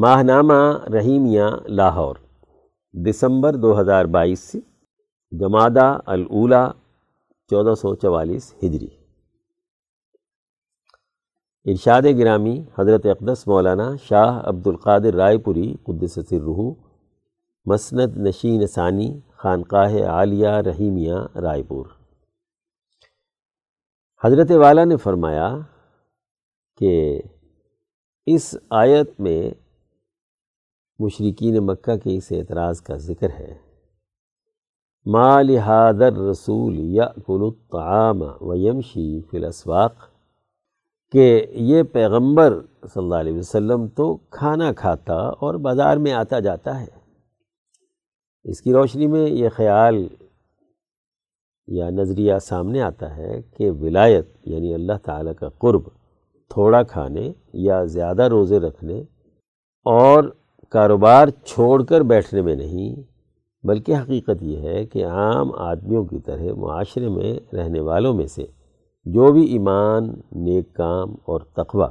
ماہنامہ رحیمیہ لاہور، دسمبر دو ہزار بائیس جمادہ الاولا چودہ سو چوالیس ہجری۔ ارشاد گرامی حضرت اقدس مولانا شاہ عبد القادر رائے پوری قدس رحو مسند نشین ثانی خانقاہ عالیہ رحیمیہ رائے پور۔ حضرت والا نے فرمایا کہ اس آیت میں مشرقین مکہ کے اس اعتراض کا ذکر ہے۔ ما لہادر رسول یا الطعام و یمشی فی الاسواق کہ یہ پیغمبر صلی اللہ علیہ وسلم تو کھانا کھاتا اور بازار میں آتا جاتا ہے۔ اس کی روشنی میں یہ خیال یا نظریہ سامنے آتا ہے کہ ولایت یعنی اللہ تعالیٰ کا قرب، تھوڑا کھانے یا زیادہ روزے رکھنے اور کاروبار چھوڑ کر بیٹھنے میں نہیں، بلکہ حقیقت یہ ہے کہ عام آدمیوں کی طرح معاشرے میں رہنے والوں میں سے جو بھی ایمان، نیک کام اور تقوی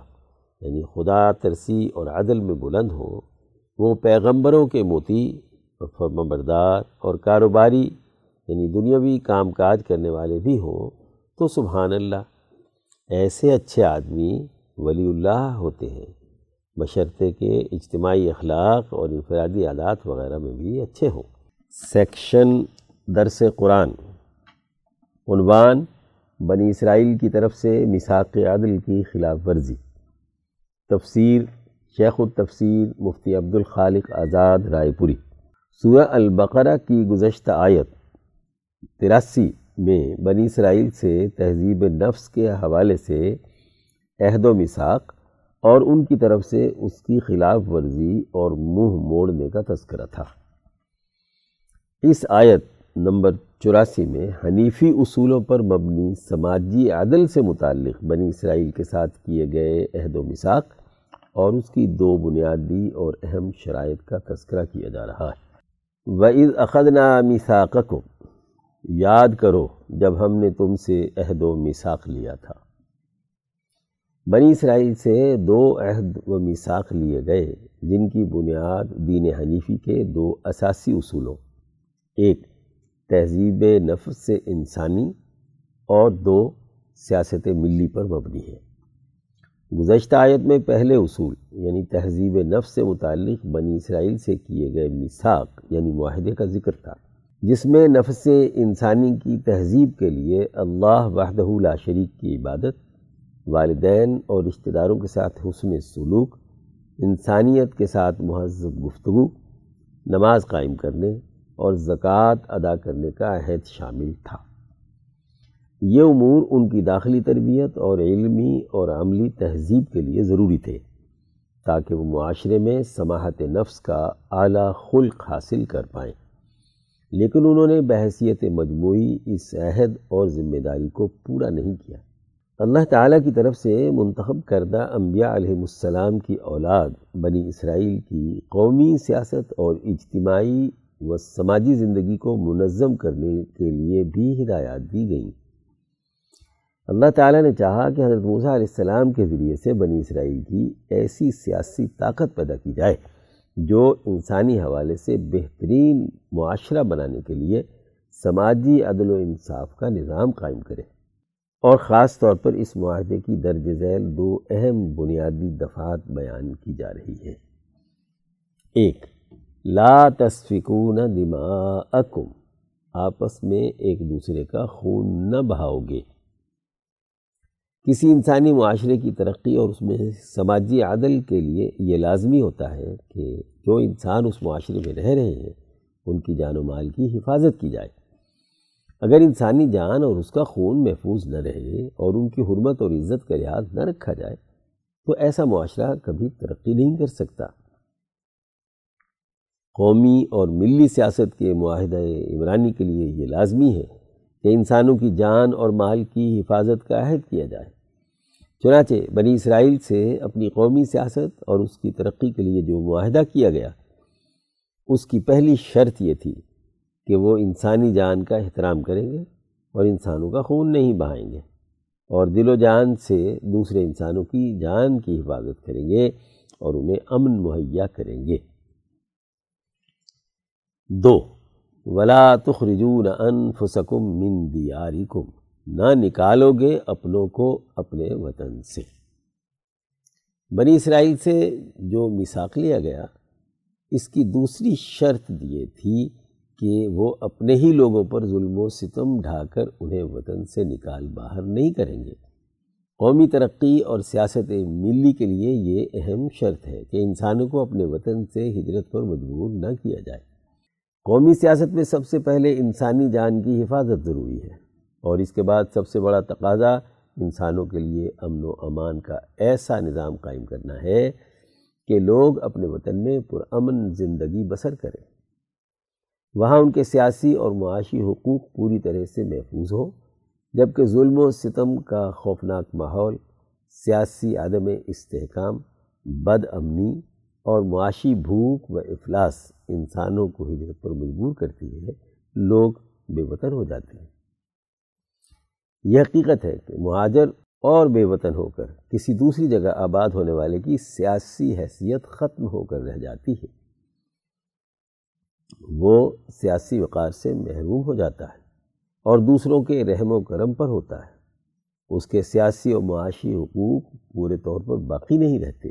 یعنی خدا، ترسی اور عدل میں بلند ہو وہ پیغمبروں کے موتی فرما بردار اور کاروباری یعنی دنیاوی کام کاج کرنے والے بھی ہوں، تو سبحان اللہ، ایسے اچھے آدمی ولی اللہ ہوتے ہیں بشرطے کے اجتماعی اخلاق اور انفرادی عادات وغیرہ میں بھی اچھے ہوں۔ سیکشن درس قرآن، عنوان بنی اسرائیل کی طرف سے مساق عدل کی خلاف ورزی۔ تفسیر شیخ التفسیر مفتی عبد الخالق آزاد رائے پوری۔ سورہ البقرہ کی گزشتہ آیت تراسی میں بنی اسرائیل سے تہذیب نفس کے حوالے سے عہد و مساق اور ان کی طرف سے اس کی خلاف ورزی اور منہ موڑنے کا تذکرہ تھا۔ اس آیت نمبر چوراسی میں حنیفی اصولوں پر مبنی سماجی عدل سے متعلق بنی اسرائیل کے ساتھ کیے گئے عہد و مساق اور اس کی دو بنیادی اور اہم شرائط کا تذکرہ کیا جا رہا ہے۔ وَإِذْ أَخَذْنَا مِثَاقَكُمْ یاد کرو جب ہم نے تم سے عہد و میثاق لیا تھا۔ بنی اسرائیل سے دو عہد و میثاق لیے گئے، جن کی بنیاد دین حنیفی کے دو اساسی اصولوں، ایک تہذیب نفس سے انسانی اور دو سیاست ملی پر مبنی ہے۔ گزشتہ آیت میں پہلے اصول یعنی تہذیب نفس سے متعلق بنی اسرائیل سے کیے گئے مساق یعنی معاہدے کا ذکر تھا، جس میں نفس انسانی کی تہذیب کے لیے اللہ وحدہ لا شریک کی عبادت والدین اور رشتہ داروں کے ساتھ حسن سلوک، انسانیت کے ساتھ مہذب گفتگو، نماز قائم کرنے اور زکوٰۃ ادا کرنے کا عہد شامل تھا۔ یہ امور ان کی داخلی تربیت اور علمی اور عملی تہذیب کے لیے ضروری تھے، تاکہ وہ معاشرے میں سماحت نفس کا اعلیٰ خلق حاصل کر پائیں۔ لیکن انہوں نے بحثیت مجموعی اس عہد اور ذمہ داری کو پورا نہیں کیا۔ اللہ تعالیٰ کی طرف سے منتخب کردہ انبیاء علیہ السلام کی اولاد بنی اسرائیل کی قومی سیاست اور اجتماعی و سماجی زندگی کو منظم کرنے کے لیے بھی ہدایات دی گئیں۔ اللہ تعالیٰ نے چاہا کہ حضرت موسیٰ علیہ السلام کے ذریعے سے بنی اسرائیل کی ایسی سیاسی طاقت پیدا کی جائے جو انسانی حوالے سے بہترین معاشرہ بنانے کے لیے سماجی عدل و انصاف کا نظام قائم کرے۔ اور خاص طور پر اس معاہدے کی درج ذیل دو اہم بنیادی دفعات بیان کی جا رہی ہیں۔ ایک، لا تصفکون دماءکم، آپس میں ایک دوسرے کا خون نہ بہاؤ گے۔ کسی انسانی معاشرے کی ترقی اور اس میں سماجی عدل کے لیے یہ لازمی ہوتا ہے کہ جو انسان اس معاشرے میں رہ رہے ہیں، ان کی جان و مال کی حفاظت کی جائے۔ اگر انسانی جان اور اس کا خون محفوظ نہ رہے اور ان کی حرمت اور عزت کا لحاظ نہ رکھا جائے، تو ایسا معاشرہ کبھی ترقی نہیں کر سکتا۔ قومی اور ملی سیاست کے معاہدہ عمرانی کے لیے یہ لازمی ہے کہ انسانوں کی جان اور مال کی حفاظت کا عہد کیا جائے۔ چنانچہ بنی اسرائیل سے اپنی قومی سیاست اور اس کی ترقی کے لیے جو معاہدہ کیا گیا، اس کی پہلی شرط یہ تھی کہ وہ انسانی جان کا احترام کریں گے اور انسانوں کا خون نہیں بہائیں گے اور دل و جان سے دوسرے انسانوں کی جان کی حفاظت کریں گے اور انہیں امن مہیا کریں گے۔ دو، ولا تخرجون انفسکم من دیارکم نہ نکالو گے اپنوں کو اپنے وطن سے۔ بنی اسرائیل سے جو مساق لیا گیا، اس کی دوسری شرط یہ تھی کہ وہ اپنے ہی لوگوں پر ظلم و ستم ڈھا کر انہیں وطن سے نکال باہر نہیں کریں گے۔ قومی ترقی اور سیاست ملی کے لیے یہ اہم شرط ہے کہ انسانوں کو اپنے وطن سے ہجرت پر مجبور نہ کیا جائے۔ قومی سیاست میں سب سے پہلے انسانی جان کی حفاظت ضروری ہے اور اس کے بعد سب سے بڑا تقاضا انسانوں کے لیے امن و امان کا ایسا نظام قائم کرنا ہے کہ لوگ اپنے وطن میں پرامن زندگی بسر کریں۔ وہاں ان کے سیاسی اور معاشی حقوق پوری طرح سے محفوظ ہوں، جبکہ ظلم و ستم کا خوفناک ماحول، سیاسی عدم استحکام، بد امنی اور معاشی بھوک و افلاس انسانوں کو ہجرت پر مجبور کرتی ہے، لوگ بے وطن ہو جاتے ہیں۔ یہ حقیقت ہے کہ مہاجر اور بے وطن ہو کر کسی دوسری جگہ آباد ہونے والے کی سیاسی حیثیت ختم ہو کر رہ جاتی ہے۔ وہ سیاسی وقار سے محروم ہو جاتا ہے اور دوسروں کے رحم و کرم پر ہوتا ہے۔ اس کے سیاسی و معاشی حقوق پورے طور پر باقی نہیں رہتے۔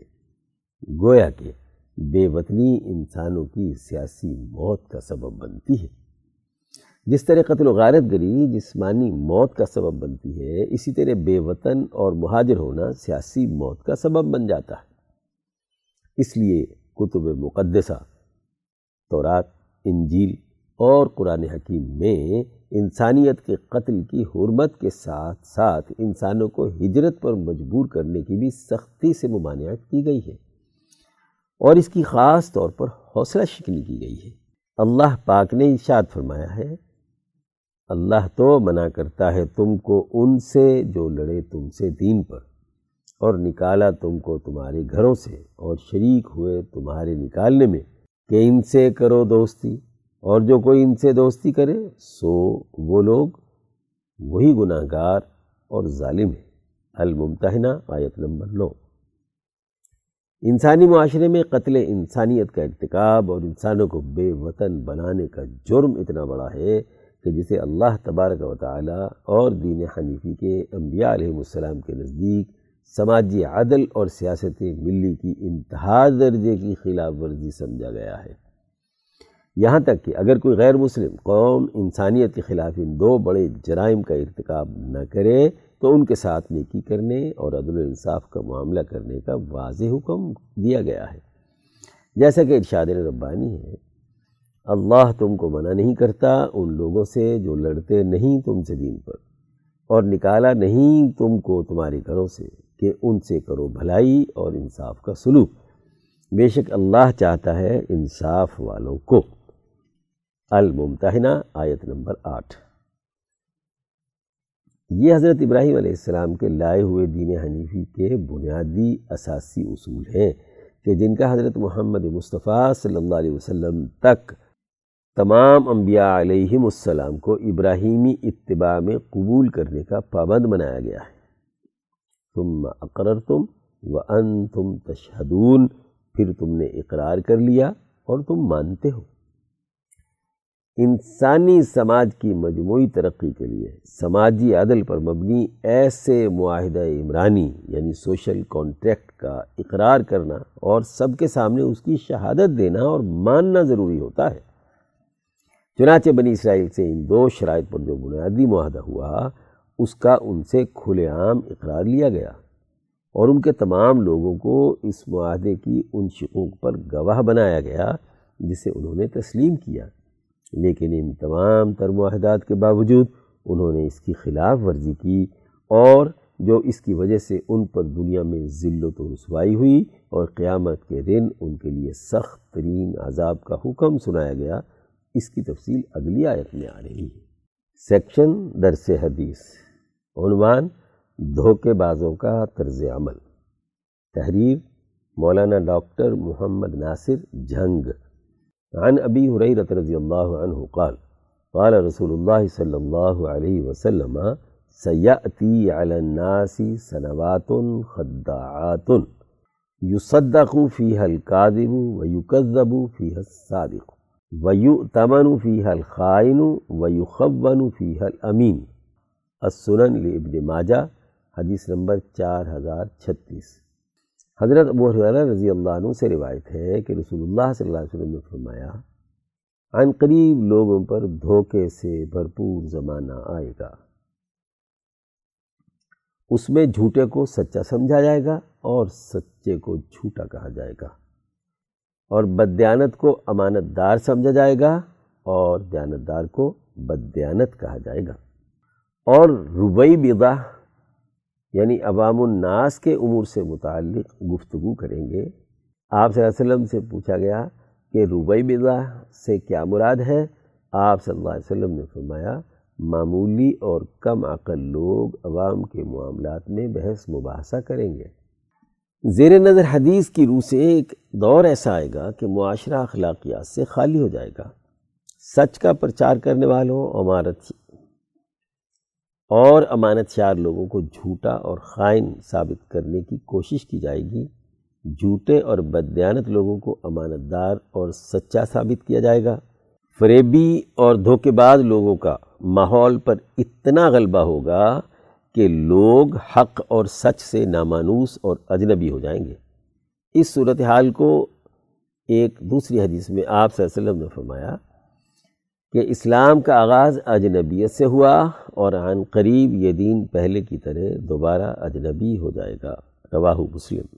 گویا کہ بے وطنی انسانوں کی سیاسی موت کا سبب بنتی ہے۔ جس طرح قتل و غارت گری جسمانی موت کا سبب بنتی ہے، اسی طرح بے وطن اور مہاجر ہونا سیاسی موت کا سبب بن جاتا ہے۔ اس لیے کتب مقدسہ، تورات۔ انجیل اور قرآن حکیم میں انسانیت کے قتل کی حرمت کے ساتھ ساتھ انسانوں کو ہجرت پر مجبور کرنے کی بھی سختی سے ممانعت کی گئی ہے۔ اور اس کی خاص طور پر حوصلہ شکنی کی گئی ہے۔ اللہ پاک نے ارشاد فرمایا ہے، اللہ تو منع کرتا ہے تم کو ان سے جو لڑے تم سے دین پر، اور نکالا تم کو تمہارے گھروں سے، اور شریک ہوئے تمہارے نکالنے میں۔ کہ ان سے کرو دوستی، اور جو کوئی ان سے دوستی کرے، سو وہ لوگ وہی گناہ گار اور ظالم ہے الممتحنہ، آیت نمبر نو۔ انسانی معاشرے میں قتل انسانیت کا ارتکاب اور انسانوں کو بے وطن بنانے کا جرم اتنا بڑا ہے کہ جسے اللہ تبارک و تعالی اور دین حنیفی کے انبیاء علیہ السلام کے نزدیک سماجی عدل اور سیاست ملی کی انتہا درجے کی خلاف ورزی سمجھا گیا ہے۔ یہاں تک کہ اگر کوئی غیر مسلم قوم انسانیت کے خلاف ان دو بڑے جرائم کا ارتکاب نہ کرے تو ان کے ساتھ نیکی کرنے اور عدل و انصاف کا معاملہ کرنے کا واضح حکم دیا گیا ہے۔ جیسا کہ ارشاد ربانی ہے، اللہ تم کو منع نہیں کرتا ان لوگوں سے جو لڑتے نہیں تم سے دین پر اور نکالا نہیں تم کو تمہارے گھروں سے۔ کہ ان سے کرو بھلائی اور انصاف کا سلوک۔ بے شک اللہ چاہتا ہے انصاف والوں کو۔ الممتحنہ، آیت نمبر آٹھ۔ یہ حضرت ابراہیم علیہ السلام کے لائے ہوئے دین حنیفی کے بنیادی اساسی اصول ہیں کہ جن کا حضرت محمد مصطفیٰ صلی اللہ علیہ وسلم تک تمام انبیاء علیہم السلام کو ابراہیمی اتباع میں قبول کرنے کا پابند بنایا گیا ہے۔ تم اقرر تم و ان تم تشہدون، پھر تم نے اقرار کر لیا اور تم مانتے ہو۔ انسانی سماج کی مجموعی ترقی کے لیے سماجی عدل پر مبنی ایسے معاہدہ عمرانی یعنی سوشل کانٹریکٹ کا اقرار کرنا اور سب کے سامنے اس کی شہادت دینا اور ماننا ضروری ہوتا ہے۔ چنانچہ بنی اسرائیل سے ان دو شرائط پر جو بنیادی معاہدہ ہوا اس کا ان سے کھلے عام اقرار لیا گیا اور ان کے تمام لوگوں کو اس معاہدے کی ان شقوق پر گواہ بنایا گیا، جسے انہوں نے تسلیم کیا۔ لیکن ان تمام تر معاہدات کے باوجود انہوں نے اس کی خلاف ورزی کی اور جو اس کی وجہ سے ان پر دنیا میں ذلت و رسوائی ہوئی اور قیامت کے دن ان کے لیے سخت ترین عذاب کا حکم سنایا گیا، اس کی تفصیل اگلی آیت میں آ رہی ہے۔ سیکشن درس حدیث۔ عنوان دھوکے بازوں کا طرز عمل۔ تحریر مولانا ڈاکٹر محمد ناصر جھنگ۔ عن ابی حریرت رضی اللہ عنہ قال قال رسول اللہ صلی اللہ علیہ وسلم، سیأتی علی الناس سنوات خدعات یو فی حل قادب و یو فی حل صادق و یو تمن السنن لابن ماجہ، حدیث نمبر چار ہزار چھتیس۔ حضرت ابو حرارہ رضی اللہ عنہ سے روایت ہے کہ رسول اللہ صلی اللہ علیہ وسلم نے فرمایا عن قریب لوگوں پر دھوکے سے بھرپور زمانہ آئے گا۔ اس میں جھوٹے کو سچا سمجھا جائے گا اور سچے کو جھوٹا کہا جائے گا۔ اور بدیانت کو امانت دار سمجھا جائے گا اور دیانت دار کو بدیانت کہا جائے گا۔ اور ربئی بدا یعنی عوام الناس کے امور سے متعلق گفتگو کریں گے۔ آپ صلی اللہ علیہ وسلم سے پوچھا گیا کہ ربئی بدا سے کیا مراد ہے؟ آپ صلی اللہ علیہ وسلم نے فرمایا، معمولی اور کم عقل لوگ عوام کے معاملات میں بحث مباحثہ کریں گے۔ زیر نظر حدیث کی روح سے ایک دور ایسا آئے گا کہ معاشرہ اخلاقیات سے خالی ہو جائے گا۔ سچ کا پرچار کرنے والوں امارت اور امانت شار لوگوں کو جھوٹا اور خائن ثابت کرنے کی کوشش کی جائے گی۔ جھوٹے اور بدیانت لوگوں کو امانت دار اور سچا ثابت کیا جائے گا۔ فریبی اور دھوکے باز لوگوں کا ماحول پر اتنا غلبہ ہوگا کہ لوگ حق اور سچ سے نامانوس اور اجنبی ہو جائیں گے۔ اس صورتحال کو ایک دوسری حدیث میں آپ صلی اللہ علیہ وسلم نے فرمایا کہ اسلام کا آغاز اجنبیت سے ہوا اور عن قریب یہ دین پہلے کی طرح دوبارہ اجنبی ہو جائے گا۔ رواہ مسلم۔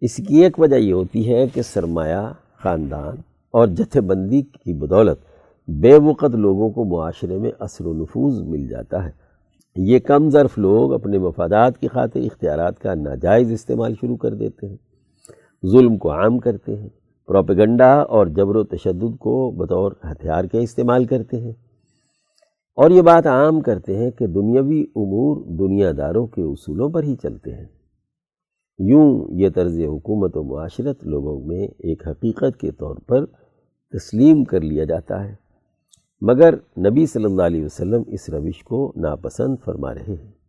اس کی ایک وجہ یہ ہوتی ہے کہ سرمایہ، خاندان اور جتھے بندی کی بدولت بے وقت لوگوں کو معاشرے میں اثر و نفوذ مل جاتا ہے۔ یہ کم ظرف لوگ اپنے مفادات کی خاطر اختیارات کا ناجائز استعمال شروع کر دیتے ہیں۔ ظلم کو عام کرتے ہیں۔ پروپیگنڈا اور جبر و تشدد کو بطور ہتھیار کے استعمال کرتے ہیں۔ اور یہ بات عام کرتے ہیں کہ دنیاوی امور دنیا داروں کے اصولوں پر ہی چلتے ہیں۔ یوں یہ طرز حکومت و معاشرت لوگوں میں ایک حقیقت کے طور پر تسلیم کر لیا جاتا ہے۔ مگر نبی صلی اللہ علیہ وسلم اس روش کو ناپسند فرما رہے ہیں۔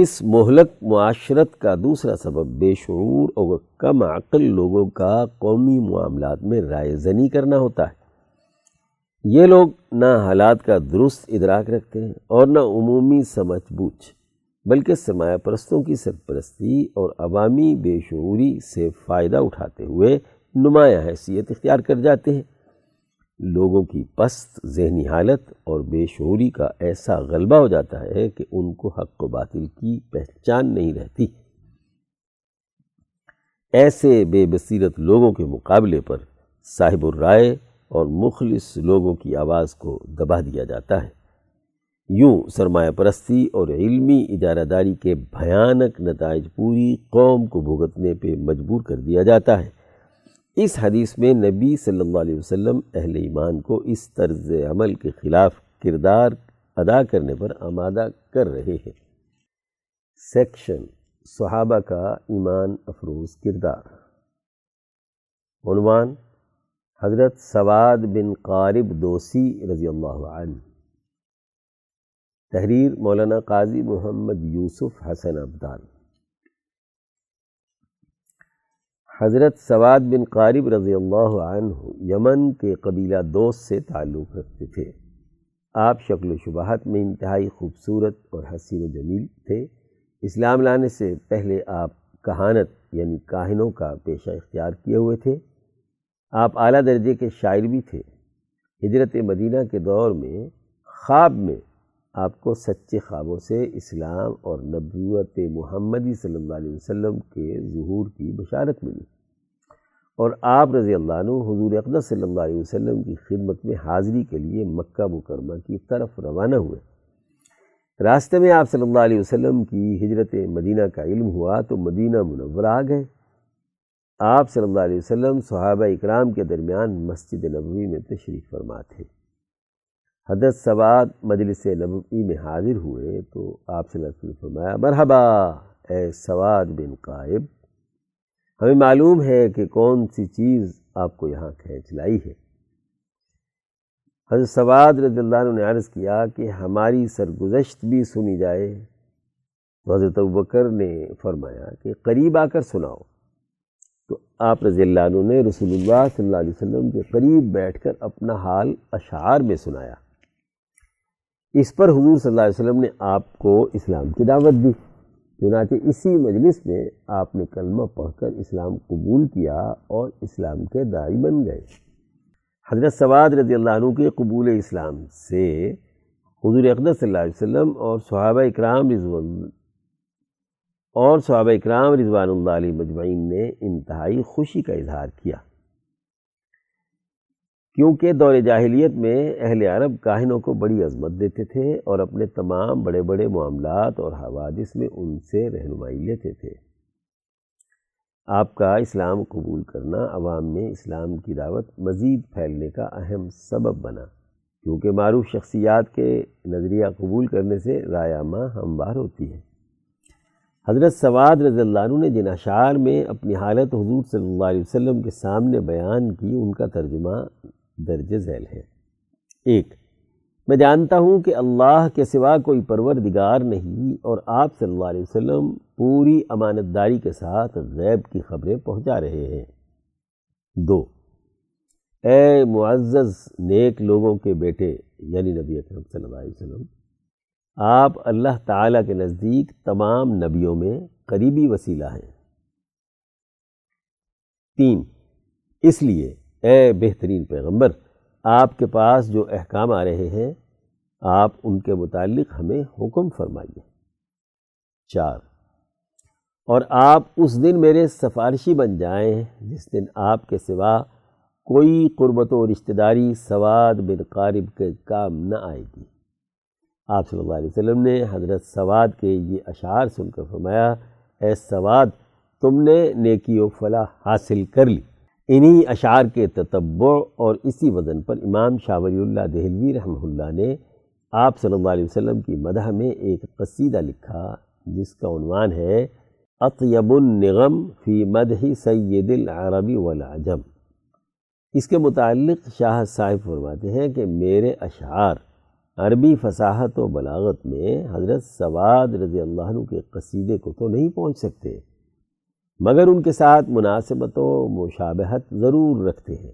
اس مہلک معاشرت کا دوسرا سبب بے شعور اور کم عقل لوگوں کا قومی معاملات میں رائے زنی کرنا ہوتا ہے۔ یہ لوگ نہ حالات کا درست ادراک رکھتے ہیں اور نہ عمومی سمجھ بوجھ، بلکہ سرمایہ پرستوں کی سرپرستی اور عوامی بے شعوری سے فائدہ اٹھاتے ہوئے نمایاں حیثیت اختیار کر جاتے ہیں۔ لوگوں کی پست، ذہنی حالت اور بے شعوری کا ایسا غلبہ ہو جاتا ہے کہ ان کو حق و باطل کی پہچان نہیں رہتی۔ ایسے بے بصیرت لوگوں کے مقابلے پر صاحب الرائے اور مخلص لوگوں کی آواز کو دبا دیا جاتا ہے۔ یوں سرمایہ پرستی اور علمی اجارہ داری کے بھیانک نتائج پوری قوم کو بھگتنے پہ مجبور کر دیا جاتا ہے۔ اس حدیث میں نبی صلی اللہ علیہ وسلم اہل ایمان کو اس طرز عمل کے خلاف کردار ادا کرنے پر آمادہ کر رہے ہیں۔ سیکشن صحابہ کا ایمان افروز کردار۔ عنوان حضرت سواد بن قارب دوسی رضی اللہ عنہ۔ تحریر مولانا قاضی محمد یوسف حسن عبدال حضرت سواد بن قارب رضی اللہ عنہ یمن کے قبیلہ دوست سے تعلق رکھتے تھے۔ آپ شکل و شبہات میں انتہائی خوبصورت اور حسین و جمیل تھے۔ اسلام لانے سے پہلے آپ کہانت یعنی کاہنوں کا پیشہ اختیار کیے ہوئے تھے۔ آپ اعلیٰ درجے کے شاعر بھی تھے۔ ہجرت مدینہ کے دور میں خواب میں آپ کو سچے خوابوں سے اسلام اور نبوت محمدی صلی اللہ علیہ وسلم کے ظہور کی بشارت ملی۔ اور آپ رضی اللہ عنہ حضور اقدس صلی اللہ علیہ وسلم کی خدمت میں حاضری کے لیے مکہ مکرمہ کی طرف روانہ ہوئے۔ راستے میں آپ صلی اللہ علیہ وسلم کی ہجرت مدینہ کا علم ہوا تو مدینہ منور آ گئے۔ آپ صلی اللہ علیہ وسلم صحابہ اکرام کے درمیان مسجد نبوی میں تشریف فرما تھے۔ حضرت سواد مجلس نبوی میں حاضر ہوئے تو آپ سے لطف فرمایا، مرحبا، اے سواد بن قائب، ہمیں معلوم ہے کہ کون سی چیز آپ کو یہاں کھینچ لائی ہے۔ حضرت سواد رضی اللہ عنہ نے عرض کیا کہ ہماری سرگزشت بھی سنی جائے۔ تو حضرت بکر نے فرمایا کہ قریب آ کر سناؤ۔ تو آپ رضی اللہ عنہ نے رسول اللہ صلی اللہ علیہ وسلم کے قریب بیٹھ کر اپنا حال اشعار میں سنایا۔ اس پر حضور صلی اللہ علیہ وسلم نے آپ کو اسلام کی دعوت دی۔ چنانچہ اسی مجلس میں آپ نے کلمہ پڑھ کر اسلام قبول کیا اور اسلام کے دائی بن گئے۔ حضرت سواد رضی اللہ عنہ کے قبول اسلام سے حضور اقدس صلی اللہ علیہ وسلم اور صحابہ اکرام رضوان اور صحابہ اکرام رضوان اللہ علیہ مجمعین نے انتہائی خوشی کا اظہار کیا۔ کیونکہ دور جاہلیت میں اہل عرب کاہنوں کو بڑی عظمت دیتے تھے اور اپنے تمام بڑے بڑے معاملات اور حوادث میں ان سے رہنمائی لیتے تھے۔ آپ کا اسلام قبول کرنا عوام میں اسلام کی دعوت مزید پھیلنے کا اہم سبب بنا، کیونکہ معروف شخصیات کے نظریہ قبول کرنے سے رایامہ ہموار ہوتی ہے۔ حضرت سواد رضی اللہ عنہ نے جن اشعار میں اپنی حالت حضور صلی اللہ علیہ وسلم کے سامنے بیان کی، ان کا ترجمہ درج ذیل ہے۔ ایک، میں جانتا ہوں کہ اللہ کے سوا کوئی پروردگار نہیں اور آپ صلی اللہ علیہ وسلم پوری امانت داری کے ساتھ غیب کی خبریں پہنچا رہے ہیں۔ دو، اے معزز نیک لوگوں کے بیٹے یعنی نبی اکرم صلی اللہ علیہ وسلم، آپ اللہ تعالیٰ کے نزدیک تمام نبیوں میں قریبی وسیلہ ہیں۔ تین، اس لیے اے بہترین پیغمبر، آپ کے پاس جو احکام آ رہے ہیں، آپ ان کے متعلق ہمیں حکم فرمائیے۔ چار، اور آپ اس دن میرے سفارشی بن جائیں جس دن آپ کے سوا کوئی قربت و رشتہ داری سواد بن قارب کے کام نہ آئے گی۔ آپ صلی اللہ علیہ وسلم نے حضرت سواد کے یہ اشعار سن کر فرمایا، اے سواد، تم نے نیکی و فلاح حاصل کر لی۔ انہی اشعار کے تتبع اور اسی وزن پر امام شاہ ولی اللہ دہلوی رحمہ اللہ نے آپ صلی اللہ علیہ وسلم کی مدح میں ایک قصیدہ لکھا جس کا عنوان ہے اطیب النغم فی مدح سید العربی والعجم۔ اس کے متعلق شاہ صاحب فرماتے ہیں کہ میرے اشعار عربی فصاحت و بلاغت میں حضرت سواد رضی اللہ عنہ کے قصیدے کو تو نہیں پہنچ سکتے۔ مگر ان کے ساتھ مناسبت و مشابہت ضرور رکھتے ہیں۔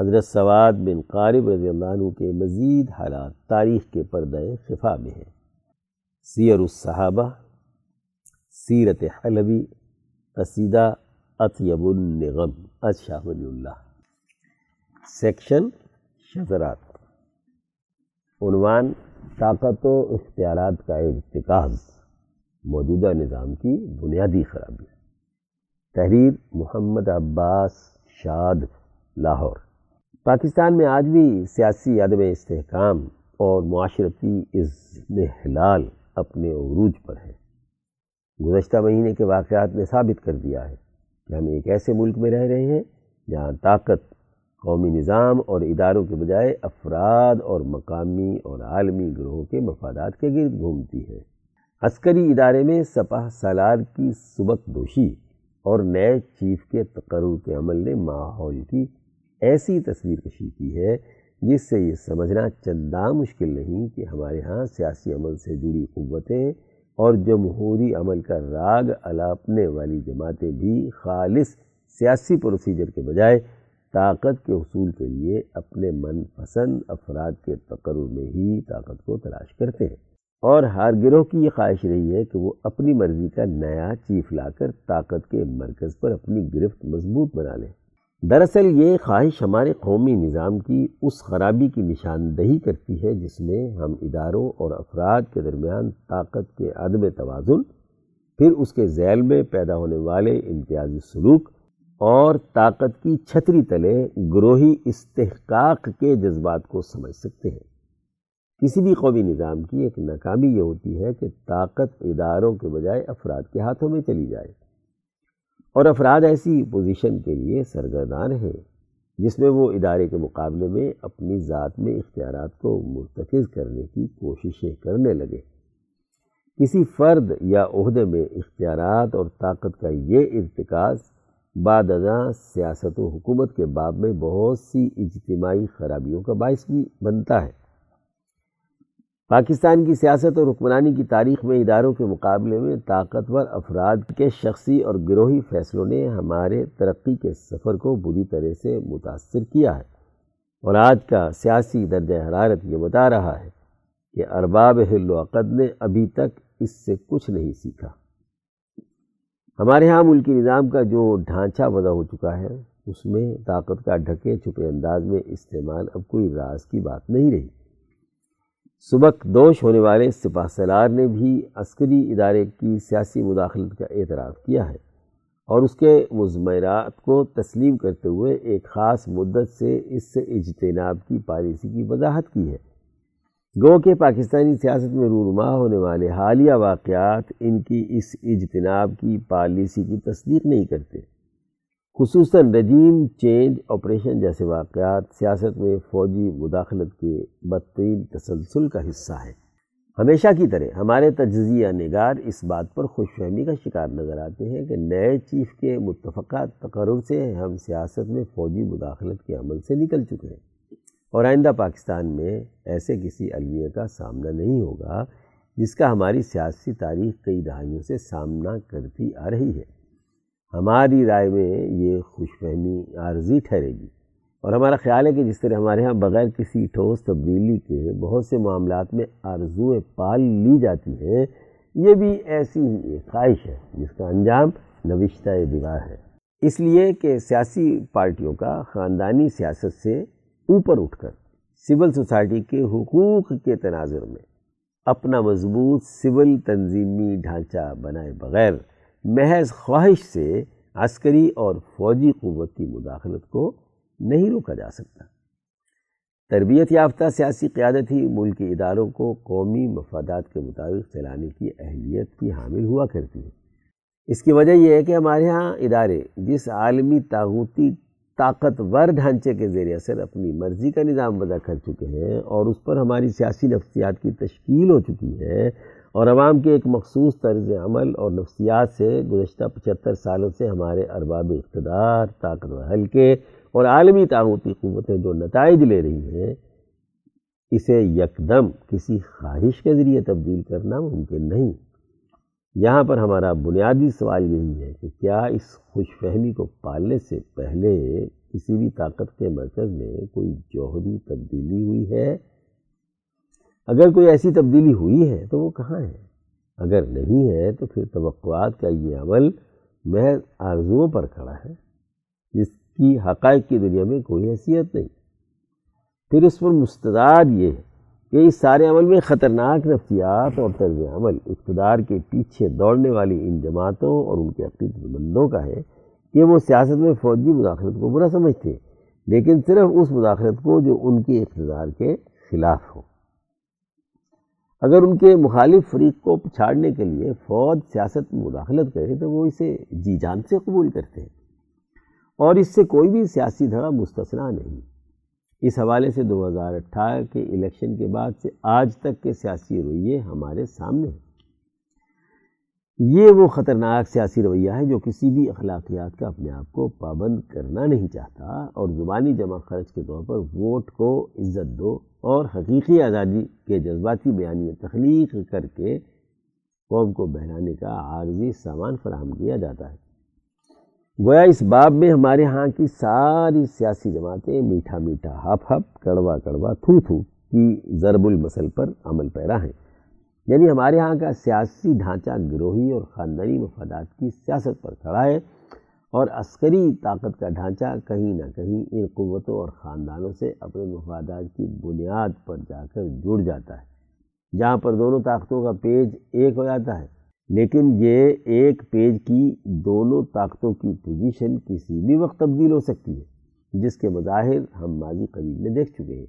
حضرت سواد بن قارب رضی اللہ عنہ کے مزید حالات تاریخ کے پردہ خفا میں ہیں۔ سیر الصحابہ، سیرت حلبی، قصیدہ اطیب النغم اشاہ ولی اللہ۔ سیکشن شذرات۔ عنوان طاقت و اختیارات کا ارتکاز موجودہ نظام کی بنیادی خرابی تحریر محمد عباس شاد، لاہور۔ پاکستان میں آج بھی سیاسی عدم استحکام اور معاشرتی اضنحلال اپنے عروج پر ہے گزشتہ مہینے کے واقعات نے ثابت کر دیا ہے کہ ہم ایک ایسے ملک میں رہ رہے ہیں جہاں طاقت، قومی نظام اور اداروں کے بجائے افراد اور مقامی اور عالمی گروہوں کے مفادات کے گرد گھومتی ہے عسکری ادارے میں سپاہ سالار کی سبق دوشی اور نئے چیف کے تقرر کے عمل نے ماحول کی ایسی تصویر کشی کی ہے جس سے یہ سمجھنا چندہ مشکل نہیں کہ ہمارے ہاں سیاسی عمل سے جڑی قوتیں اور جمہوری عمل کا راگ الاپنے والی جماعتیں بھی خالص سیاسی پروسیجر کے بجائے طاقت کے حصول کے لیے اپنے من پسند افراد کے تقرر میں ہی طاقت کو تلاش کرتے ہیں۔ اور ہر گروہ کی یہ خواہش رہی ہے کہ وہ اپنی مرضی کا نیا چیف لا کر طاقت کے مرکز پر اپنی گرفت مضبوط بنا لیں دراصل یہ خواہش ہمارے قومی نظام کی اس خرابی کی نشاندہی کرتی ہے جس میں ہم اداروں اور افراد کے درمیان طاقت کے عدم توازن، پھر اس کے ذیل میں پیدا ہونے والے امتیازی سلوک اور طاقت کی چھتری تلے گروہی استحقاق کے جذبات کو سمجھ سکتے ہیں۔ کسی بھی قومی نظام کی ایک ناکامی یہ ہوتی ہے کہ طاقت اداروں کے بجائے افراد کے ہاتھوں میں چلی جائے۔ اور افراد ایسی پوزیشن کے لیے سرگردان ہیں جس میں وہ ادارے کے مقابلے میں اپنی ذات میں اختیارات کو مرتکز کرنے کی کوششیں کرنے لگے۔ کسی فرد یا عہدے میں اختیارات اور طاقت کا یہ ارتکاز بعد ازاں سیاست و حکومت کے باب میں بہت سی اجتماعی خرابیوں کا باعث بھی بنتا ہے۔ پاکستان کی سیاست اور حکمرانی کی تاریخ میں اداروں کے مقابلے میں طاقتور افراد کے شخصی اور گروہی فیصلوں نے ہمارے ترقی کے سفر کو بری طرح سے متاثر کیا ہے اور آج کا سیاسی درجہ حرارت یہ بتا رہا ہے کہ ارباب حل و عقد نے ابھی تک اس سے کچھ نہیں سیکھا۔ ہمارے ہاں ملکی نظام کا جو ڈھانچہ وضع ہو چکا ہے، اس میں طاقت کا ڈھکے چھپے انداز میں استعمال اب کوئی راز کی بات نہیں رہی۔ سبق دوش ہونے والے سپاہ سلار نے بھی عسکری ادارے کی سیاسی مداخلت کا اعتراف کیا ہے اور اس کے مضمرات کو تسلیم کرتے ہوئے ایک خاص مدت سے اس سے اجتناب کی پالیسی کی وضاحت کی ہے۔ گو کہ پاکستانی سیاست میں رونما ہونے والے حالیہ واقعات ان کی اس اجتناب کی پالیسی کی تصدیق نہیں کرتے۔ خصوصاً رجیم چینج آپریشن جیسے واقعات سیاست میں فوجی مداخلت کے بدترین تسلسل کا حصہ ہے ہمیشہ کی طرح ہمارے تجزیہ نگار اس بات پر خوش فہمی کا شکار نظر آتے ہیں کہ نئے چیف کے متفقہ تقرر سے ہم سیاست میں فوجی مداخلت کے عمل سے نکل چکے ہیں۔ اور آئندہ پاکستان میں ایسے کسی المیہ کا سامنا نہیں ہوگا جس کا ہماری سیاسی تاریخ کئی دہائیوں سے سامنا کرتی آ رہی ہے۔ ہماری رائے میں یہ خوش فہمی عارضی ٹھہرے گی۔ اور ہمارا خیال ہے کہ جس طرح ہمارے ہاں بغیر کسی ٹھوس تبدیلی کے بہت سے معاملات میں آرزویں پال لی جاتی ہیں، یہ بھی ایسی ہی ایک خواہش ہے جس کا انجام نوشتہ دیوار ہے۔ اس لیے کہ سیاسی پارٹیوں کا خاندانی سیاست سے اوپر اٹھ کر سول سوسائٹی کے حقوق کے تناظر میں اپنا مضبوط سول تنظیمی ڈھانچہ بنائے بغیر محض خواہش سے عسکری اور فوجی قوت کی مداخلت کو نہیں روکا جا سکتا۔ تربیت یافتہ سیاسی قیادت ہی ملکی اداروں کو قومی مفادات کے مطابق چلانے کی اہلیت کی حامل ہوا کرتی ہے۔ اس کی وجہ یہ ہے کہ ہمارے ہاں ادارے جس عالمی تاغوتی طاقتور ڈھانچے کے ذریعے اثر اپنی مرضی کا نظام وضع کر چکے ہیں اور اس پر ہماری سیاسی نفسیات کی تشکیل ہو چکی ہے اور عوام کے ایک مخصوص طرز عمل اور نفسیات سے گزشتہ پچہتر سالوں سے ہمارے ارباب اقتدار طاقتور حلقے اور عالمی تعاوتی قوتیں جو نتائج لے رہی ہیں، اسے یکدم کسی خواہش کے ذریعے تبدیل کرنا ممکن نہیں۔ یہاں پر ہمارا بنیادی سوال یہی ہے کہ کیا اس خوش فہمی کو پالنے سے پہلے کسی بھی طاقت کے مرکز میں کوئی جوہری تبدیلی ہوئی ہے؟ اگر کوئی ایسی تبدیلی ہوئی ہے تو وہ کہاں ہے؟ اگر نہیں ہے تو پھر توقعات کا یہ عمل محض آرزوؤں پر کھڑا ہے، جس کی حقائق کی دنیا میں کوئی حیثیت نہیں۔ پھر اس پر مستدار یہ ہے کہ اس سارے عمل میں خطرناک نفسیات اور طرز عمل، اقتدار کے پیچھے دوڑنے والی ان جماعتوں اور ان کے عقیدت مندوں کا ہے کہ وہ سیاست میں فوجی مداخلت کو برا سمجھتے ہیں، لیکن صرف اس مداخلت کو جو ان کے اقتدار کے خلاف ہو۔ اگر ان کے مخالف فریق کو پچھاڑنے کے لیے فوج سیاست میں مداخلت کرے تو وہ اسے جی جان سے قبول کرتے ہیں۔ اور اس سے کوئی بھی سیاسی دھڑا مستثنا نہیں۔ اس حوالے سے دو ہزار اٹھارہ کے الیکشن کے بعد سے آج تک کے سیاسی رویے ہمارے سامنے ہیں۔ یہ وہ خطرناک سیاسی رویہ ہے جو کسی بھی اخلاقیات کا اپنے آپ کو پابند کرنا نہیں چاہتا اور زبانی جمع خرچ کے طور پر ووٹ کو عزت دو اور حقیقی آزادی کے جذباتی بیانی تخلیق کر کے قوم کو بہلانے کا عارضی سامان فراہم کیا جاتا ہے۔ گویا اس باب میں ہمارے ہاں کی ساری سیاسی جماعتیں میٹھا میٹھا ہپ ہپ، کڑوا کڑوا تھو تھو کی ضرب المسل پر عمل پیرا ہیں۔ یعنی ہمارے ہاں کا سیاسی ڈھانچہ گروہی اور خاندانی مفادات کی سیاست پر کھڑا ہے۔ اور عسکری طاقت کا ڈھانچہ کہیں نہ کہیں ان قوتوں اور خاندانوں سے اپنے مفادات کی بنیاد پر جا کر جڑ جاتا ہے، جہاں پر دونوں طاقتوں کا پیج ایک ہو جاتا ہے۔ لیکن یہ ایک پیج کی دونوں طاقتوں کی پوزیشن کسی بھی وقت تبدیل ہو سکتی ہے، جس کے مظاہر ہم ماضی قریب میں دیکھ چکے ہیں۔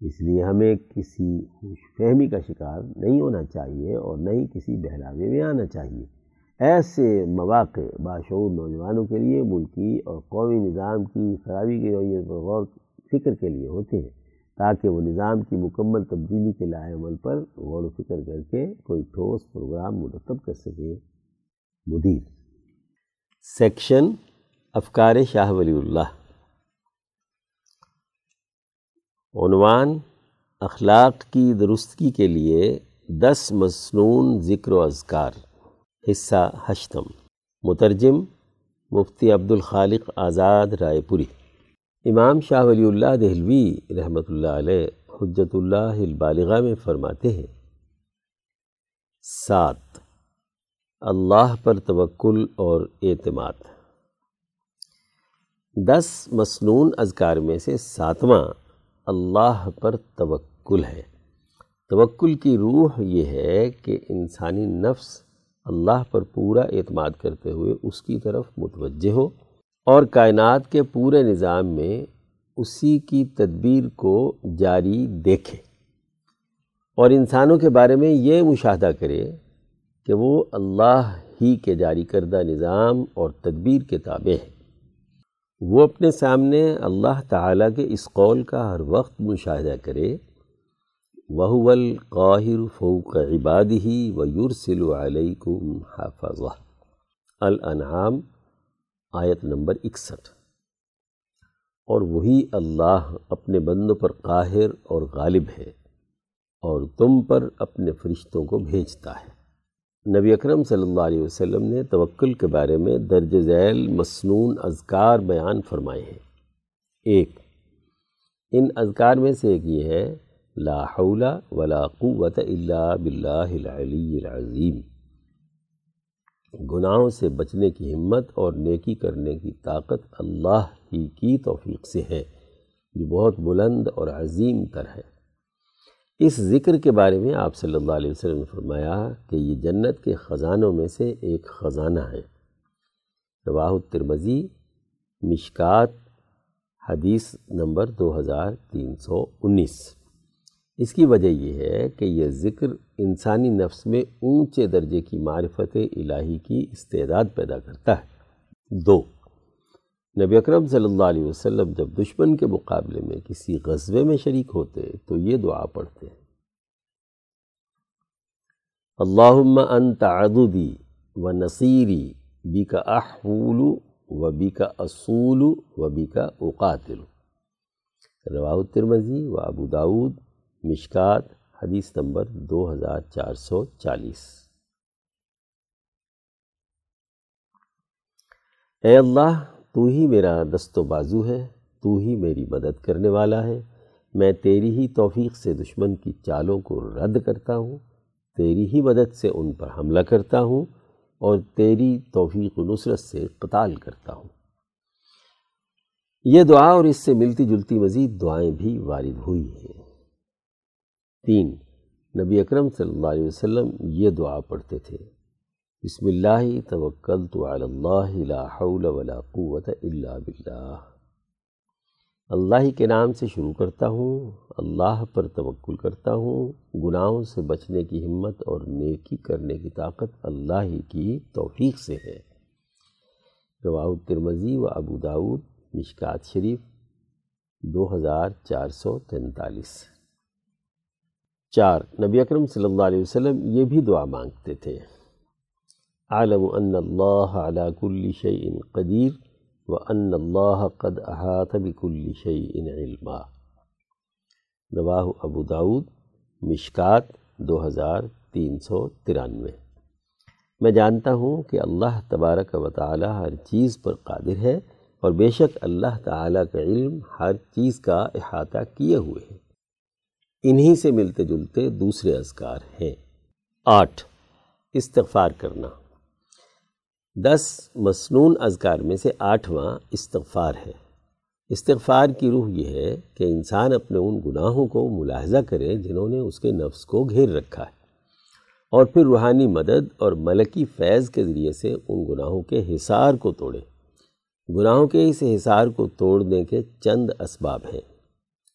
اس لیے ہمیں کسی خوش فہمی کا شکار نہیں ہونا چاہیے اور نہ ہی کسی بہلاوے میں آنا چاہیے۔ ایسے مواقع باشعور نوجوانوں کے لیے ملکی اور قومی نظام کی خرابی کے رویے پر غور فکر کے لیے ہوتے ہیں، تاکہ وہ نظام کی مکمل تبدیلی کے لائے عمل پر غور و فکر کر کے کوئی ٹھوس پروگرام مرتب کر سکے۔ مدیر۔ سیکشن افکار شاہ ولی اللہ۔ عنوان اخلاق کی درستگی کے لیے دس مصنون ذکر و اذکار۔ حصہ ہشتم۔ مترجم مفتی عبد الخالق آزاد رائے پوری۔ امام شاہ ولی اللہ دہلوی رحمۃ اللہ علیہ حجت اللہ البالغہ میں فرماتے ہیں۔ سات۔ اللہ پر توکل اور اعتماد۔ دس مصنون اذکار میں سے ساتواں اللہ پر توکل ہے۔ توکل کی روح یہ ہے کہ انسانی نفس اللہ پر پورا اعتماد کرتے ہوئے اس کی طرف متوجہ ہو اور کائنات کے پورے نظام میں اسی کی تدبیر کو جاری دیکھے اور انسانوں کے بارے میں یہ مشاہدہ کرے کہ وہ اللہ ہی کے جاری کردہ نظام اور تدبیر کے تابع ہیں۔ وہ اپنے سامنے اللہ تعالیٰ کے اس قول کا ہر وقت مشاہدہ کرے وہ القاہر فوق عباد ہی و یورسل علیکم حافظہ الانعام آیت نمبر اکسٹھ۔ اور وہی اللہ اپنے بندوں پر قاہر اور غالب ہے اور تم پر اپنے فرشتوں کو بھیجتا ہے۔ نبی اکرم صلی اللہ علیہ وسلم نے توکل کے بارے میں درج ذیل مسنون اذکار بیان فرمائے ہیں۔ ایک، ان اذکار میں سے ایک یہ ہے لا حول ولا قوت الا باللہ العلی العظیم۔ گناہوں سے بچنے کی ہمت اور نیکی کرنے کی طاقت اللہ ہی کی توفیق سے ہے، جو بہت بلند اور عظیم تر ہے۔ اس ذکر کے بارے میں آپ صلی اللہ علیہ وسلم نے فرمایا کہ یہ جنت کے خزانوں میں سے ایک خزانہ ہے۔ رواہ الترمزی مشکات، حدیث نمبر دو ہزار تین سو انیس۔ اس کی وجہ یہ ہے کہ یہ ذکر انسانی نفس میں اونچے درجے کی معرفت الہی کی استعداد پیدا کرتا ہے۔ دو، نبی اکرم صلی اللہ علیہ وسلم جب دشمن کے مقابلے میں کسی غزوے میں شریک ہوتے تو یہ دعا پڑھتے۔ اللہم انت عدودی و نصیری بی کا احول و بی کا اصول و بی کا اقاتل رواہ الترمزی و ابو داود مشکات، حدیث نمبر دو ہزار چار سو چالیس۔ اے اللہ، تو ہی میرا دست و بازو ہے، تو ہی میری مدد کرنے والا ہے۔ میں تیری ہی توفیق سے دشمن کی چالوں کو رد کرتا ہوں، تیری ہی مدد سے ان پر حملہ کرتا ہوں، اور تیری توفیق و نصرت سے قتال کرتا ہوں۔ یہ دعا اور اس سے ملتی جلتی مزید دعائیں بھی وارد ہوئی ہیں۔ تین۔ نبی اکرم صلی اللہ علیہ وسلم یہ دعا پڑھتے تھے۔ بسم اللہ توکلت علی اللہ لا حول ولا قوت الا باللہ اللہ کے نام سے شروع کرتا ہوں، اللہ پر توکل کرتا ہوں۔ گناہوں سے بچنے کی ہمت اور نیکی کرنے کی طاقت اللہ ہی کی توفیق سے ہے۔ رواہ الترمزی و ابو داود، مشکات شریف، دو ہزار چار سو تینتالیس۔ چار نبی اکرم صلی اللہ علیہ وسلم یہ بھی دعا مانگتے تھے۔ عالم ان اللہ علی کل شیء قدیر و ان اللہ قد احاط بکل شیء علما۔ رواہ ابو داود، مشکات، دو ہزار تین سو ترانوے۔ میں جانتا ہوں کہ اللہ تبارک و تعالی ہر چیز پر قادر ہے اور بے شک اللہ تعالیٰ کا علم ہر چیز کا احاطہ کیے ہوئے ہے۔ انہی سے ملتے جلتے دوسرے اذکار ہیں۔ آٹھ، استغفار کرنا۔ دس مصنون اذکار میں سے آٹھواں استغفار ہے۔ استغفار کی روح یہ ہے کہ انسان اپنے ان گناہوں کو ملاحظہ کرے جنہوں نے اس کے نفس کو گھیر رکھا ہے۔ اور پھر روحانی مدد اور ملکی فیض کے ذریعے سے ان گناہوں کے حصار کو توڑے۔ گناہوں کے اس حصار کو توڑنے کے چند اسباب ہیں۔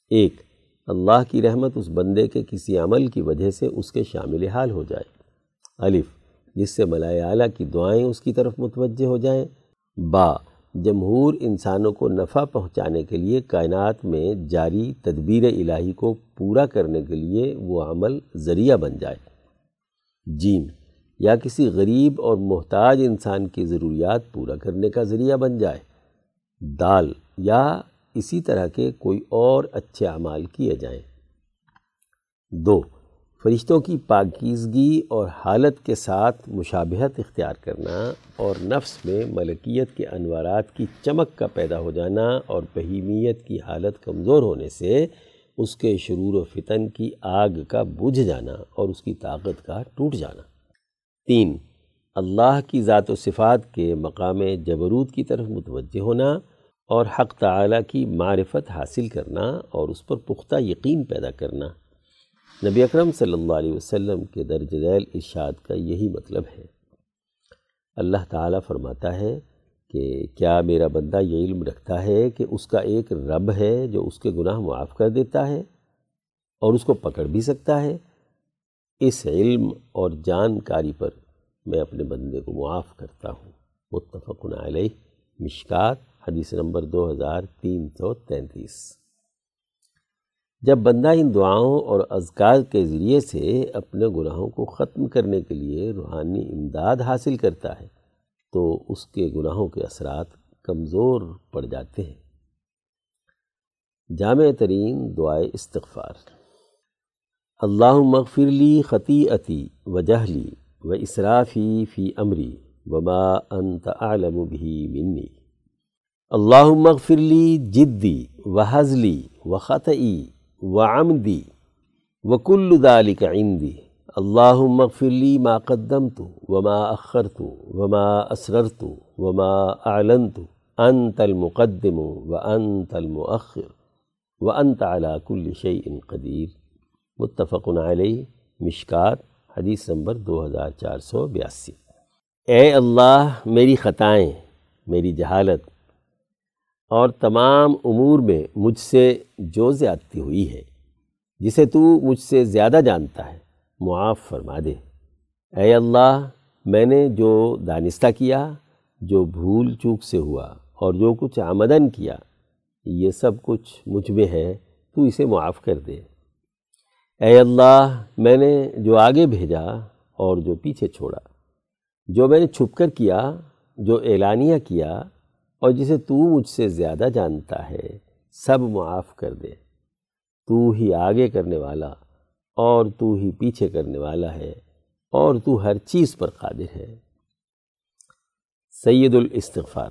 ایک اللہ کی رحمت اس بندے کے کسی عمل کی وجہ سے اس کے شامل حال ہو جائے۔ الف، جس سے ملائے اعلیٰ کی دعائیں اس کی طرف متوجہ ہو جائیں۔ با، جمہور انسانوں کو نفع پہنچانے کے لیے کائنات میں جاری تدبیر الہی کو پورا کرنے کے لیے وہ عمل ذریعہ بن جائے۔ جیم یا کسی غریب اور محتاج انسان کی ضروریات پورا کرنے کا ذریعہ بن جائے۔ دال، یا اسی طرح کے کوئی اور اچھے اعمال کیے جائیں۔ دو، فرشتوں کی پاکیزگی اور حالت کے ساتھ مشابہت اختیار کرنا اور نفس میں ملکیت کے انوارات کی چمک کا پیدا ہو جانا اور بہیمیت کی حالت کمزور ہونے سے اس کے شرور و فتن کی آگ کا بجھ جانا اور اس کی طاقت کا ٹوٹ جانا۔ تین، اللہ کی ذات و صفات کے مقام جبروت کی طرف متوجہ ہونا اور حق تعالی کی معرفت حاصل کرنا اور اس پر پختہ یقین پیدا کرنا۔ نبی اکرم صلی اللہ علیہ وسلم کے درج ذیل ارشاد کا یہی مطلب ہے۔ اللہ تعالیٰ فرماتا ہے کہ کیا میرا بندہ یہ علم رکھتا ہے کہ اس کا ایک رب ہے جو اس کے گناہ معاف کر دیتا ہے اور اس کو پکڑ بھی سکتا ہے؟ اس علم اور جانکاری پر میں اپنے بندے کو معاف کرتا ہوں۔ متفق علیہ۔ مشکات۔ حدیث نمبر دو ہزار تین سو تینتیس۔ جب بندہ ان دعاؤں اور اذکار کے ذریعے سے اپنے گناہوں کو ختم کرنے کے لیے روحانی امداد حاصل کرتا ہے، تو اس کے گناہوں کے اثرات کمزور پڑ جاتے ہیں۔ جامع ترین دعائے استغفار۔ اللہ مغفر لی خطی عتی و جہلی و اسرافی فی امری وما انت عالم بھی منی۔ اللہ مغفر لی جدی و حضلی و خطعی وعمدی وکل ذلك عندي اللهم اغفر لي ما قدمت وما أخرت وما أسررت وما أعلنت أنت المقدم وأنت المؤخر وأنت على كل شيء قدير متفق علیہ مشکات حدیث نمبر دو ہزار چار سو بیاسی۔ اے اللہ، میری خطائیں، میری جہالت اور تمام امور میں مجھ سے جو زیادتی ہوئی ہے، جسے تو مجھ سے زیادہ جانتا ہے، معاف فرما دے۔ اے اللہ، میں نے جو دانستہ کیا، جو بھول چوک سے ہوا اور جو کچھ آمدن کیا، یہ سب کچھ مجھ میں ہے، تو اسے معاف کر دے۔ اے اللہ، میں نے جو آگے بھیجا اور جو پیچھے چھوڑا، جو میں نے چھپ کر کیا، جو اعلانیہ کیا اور جسے تو مجھ سے زیادہ جانتا ہے، سب معاف کر دے۔ تو ہی آگے کرنے والا اور تو ہی پیچھے کرنے والا ہے اور تو ہر چیز پر قادر ہے۔ سید الاستغفار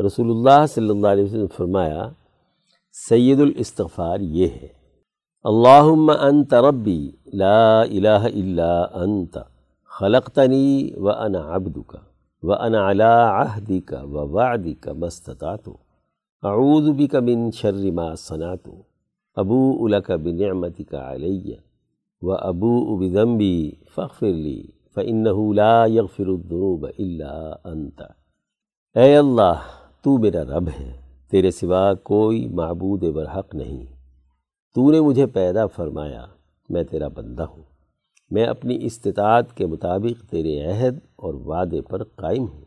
رسول اللہ صلی اللہ علیہ وسلم فرمایا سید الاستغفار یہ ہے، اللہم انت ربی لا الہ الا انت خلقتنی وانا عبدک۔ و على عہدی کا و وعدی کا مستطاط اعوذ بک من شر ما صنعت ابو الک بنعمتی کا علیہ و ابو بذنبی فاغفر لی فإنه لا يغفر الذنوب الا انت اے اللہ، تو میرا رب ہے، تیرے سوا کوئی معبود برحق نہیں۔ تو نے مجھے پیدا فرمایا، میں تیرا بندہ ہوں۔ میں اپنی استطاعت کے مطابق تیرے عہد اور وعدے پر قائم ہوں۔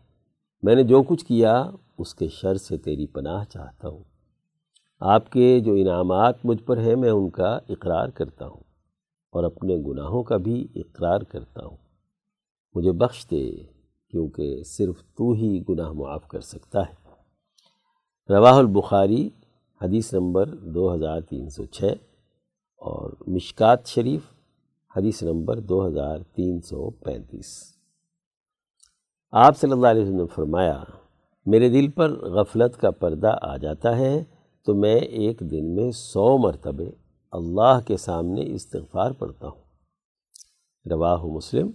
میں نے جو کچھ کیا، اس کے شر سے تیری پناہ چاہتا ہوں۔ آپ کے جو انعامات مجھ پر ہیں، میں ان کا اقرار کرتا ہوں اور اپنے گناہوں کا بھی اقرار کرتا ہوں۔ مجھے بخش دے، کیونکہ صرف تو ہی گناہ معاف کر سکتا ہے۔ رواح البخاری، حدیث نمبر دو ہزار تین سو چھ اور مشکات شریف حدیث نمبر دو ہزار تین سو پینتیس۔ آپ صلی اللہ علیہ وسلم نے فرمایا، میرے دل پر غفلت کا پردہ آ جاتا ہے تو میں ایک دن میں سو مرتبے اللہ کے سامنے استغفار پڑھتا ہوں۔ رواہ مسلم،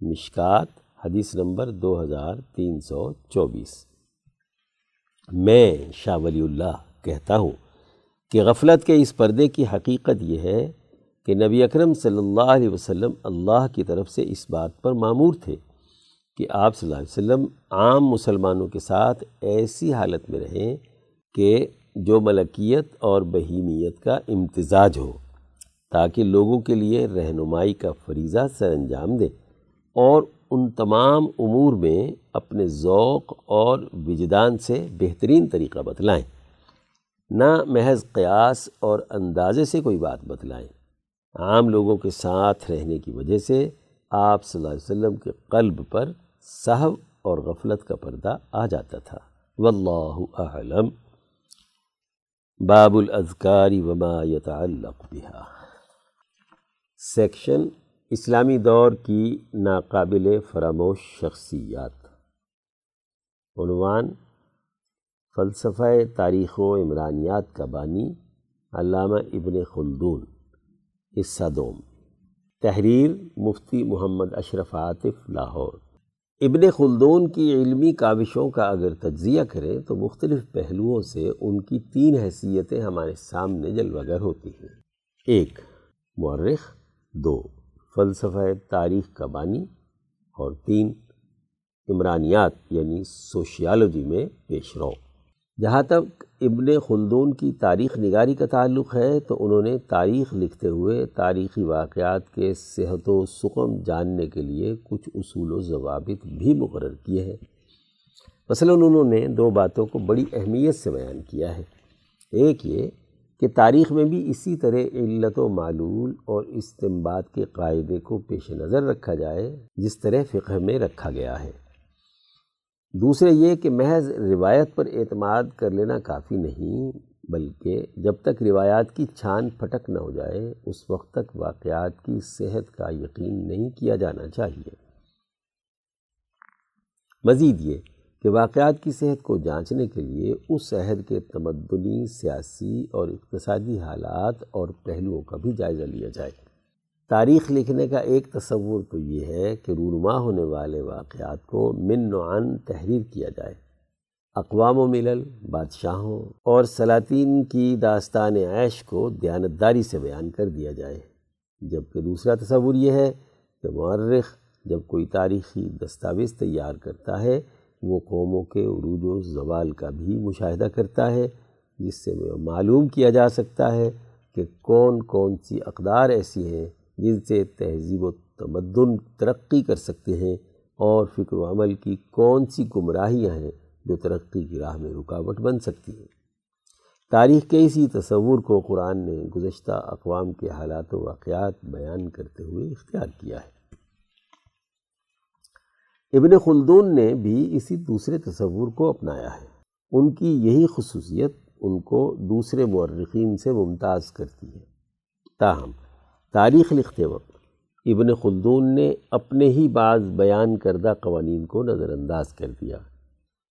مشکات، حدیث نمبر دو ہزار تین سو چوبیس۔ میں شاہ ولی اللہ کہتا ہوں کہ غفلت کے اس پردے کی حقیقت یہ ہے کہ نبی اکرم صلی اللہ علیہ وسلم اللہ کی طرف سے اس بات پر معمور تھے کہ آپ صلی اللہ علیہ وسلم عام مسلمانوں کے ساتھ ایسی حالت میں رہیں کہ جو ملکیت اور بہیمیت کا امتزاج ہو، تاکہ لوگوں کے لیے رہنمائی کا فریضہ سر انجام دیں اور ان تمام امور میں اپنے ذوق اور وجدان سے بہترین طریقہ بتلائیں۔ نہ محض قیاس اور اندازے سے کوئی بات بتلائیں۔ عام لوگوں کے ساتھ رہنے کی وجہ سے آپ صلی اللہ علیہ وسلم کے قلب پر صحب اور غفلت کا پردہ آ جاتا تھا۔ واللہ اعلم۔ باب الاذکار وما يتعلق بها سیکشن اسلامی دور کی ناقابل فراموش شخصیات۔ عنوان فلسفہ تاریخ و عمرانیات کا بانی علامہ ابن خلدون۔ حصہ دوم تحریر مفتی محمد اشرف عاطف، لاہور۔ ابن خلدون کی علمی کاوشوں کا اگر تجزیہ کریں تو مختلف پہلوؤں سے ان کی تین حیثیتیں ہمارے سامنے جلوگر ہوتی ہیں۔ ایک مورخ دو، فلسفہ تاریخ کا بانی۔ اور تین، عمرانیات یعنی سوشیالوجی میں پیش رو۔ جہاں تک ابن خلدون کی تاریخ نگاری کا تعلق ہے، تو انہوں نے تاریخ لکھتے ہوئے تاریخی واقعات کے صحت و سقم جاننے کے لیے کچھ اصول و ضوابط بھی مقرر کیے ہیں۔ مثلا انہوں نے دو باتوں کو بڑی اہمیت سے بیان کیا ہے۔ ایک یہ کہ تاریخ میں بھی اسی طرح علت و معلول اور استمباد کے قاعدے کو پیش نظر رکھا جائے، جس طرح فقہ میں رکھا گیا ہے۔ دوسرے یہ کہ محض روایت پر اعتماد کر لینا کافی نہیں، بلکہ جب تک روایات کی چھان پھٹک نہ ہو جائے، اس وقت تک واقعات کی صحت کا یقین نہیں کیا جانا چاہیے۔ مزید یہ کہ واقعات کی صحت کو جانچنے کے لیے اس عہد کے تمدنی، سیاسی اور اقتصادی حالات اور پہلوؤں کا بھی جائزہ لیا جائے۔ تاریخ لکھنے کا ایک تصور تو یہ ہے کہ رونما ہونے والے واقعات کو من نوعن تحریر کیا جائے۔ اقوام و ملل، بادشاہوں اور سلاطین کی داستان عیش کو دیانتداری سے بیان کر دیا جائے۔ جبکہ دوسرا تصور یہ ہے کہ مورخ جب کوئی تاریخی دستاویز تیار کرتا ہے، وہ قوموں کے عروج و زوال کا بھی مشاہدہ کرتا ہے، جس سے معلوم کیا جا سکتا ہے کہ کون کون سی اقدار ایسی ہیں جن سے تہذیب و تمدن ترقی کر سکتے ہیں اور فکر و عمل کی کون سی گمراہیاں ہیں جو ترقی کی راہ میں رکاوٹ بن سکتی ہیں؟ تاریخ کے اسی تصور کو قرآن نے گزشتہ اقوام کے حالات و واقعات بیان کرتے ہوئے اختیار کیا ہے۔ ابن خلدون نے بھی اسی دوسرے تصور کو اپنایا ہے۔ ان کی یہی خصوصیت ان کو دوسرے مورخین سے ممتاز کرتی ہے۔ تاہم تاریخ لکھتے وقت ابن خلدون نے اپنے ہی بعض بیان کردہ قوانین کو نظر انداز کر دیا۔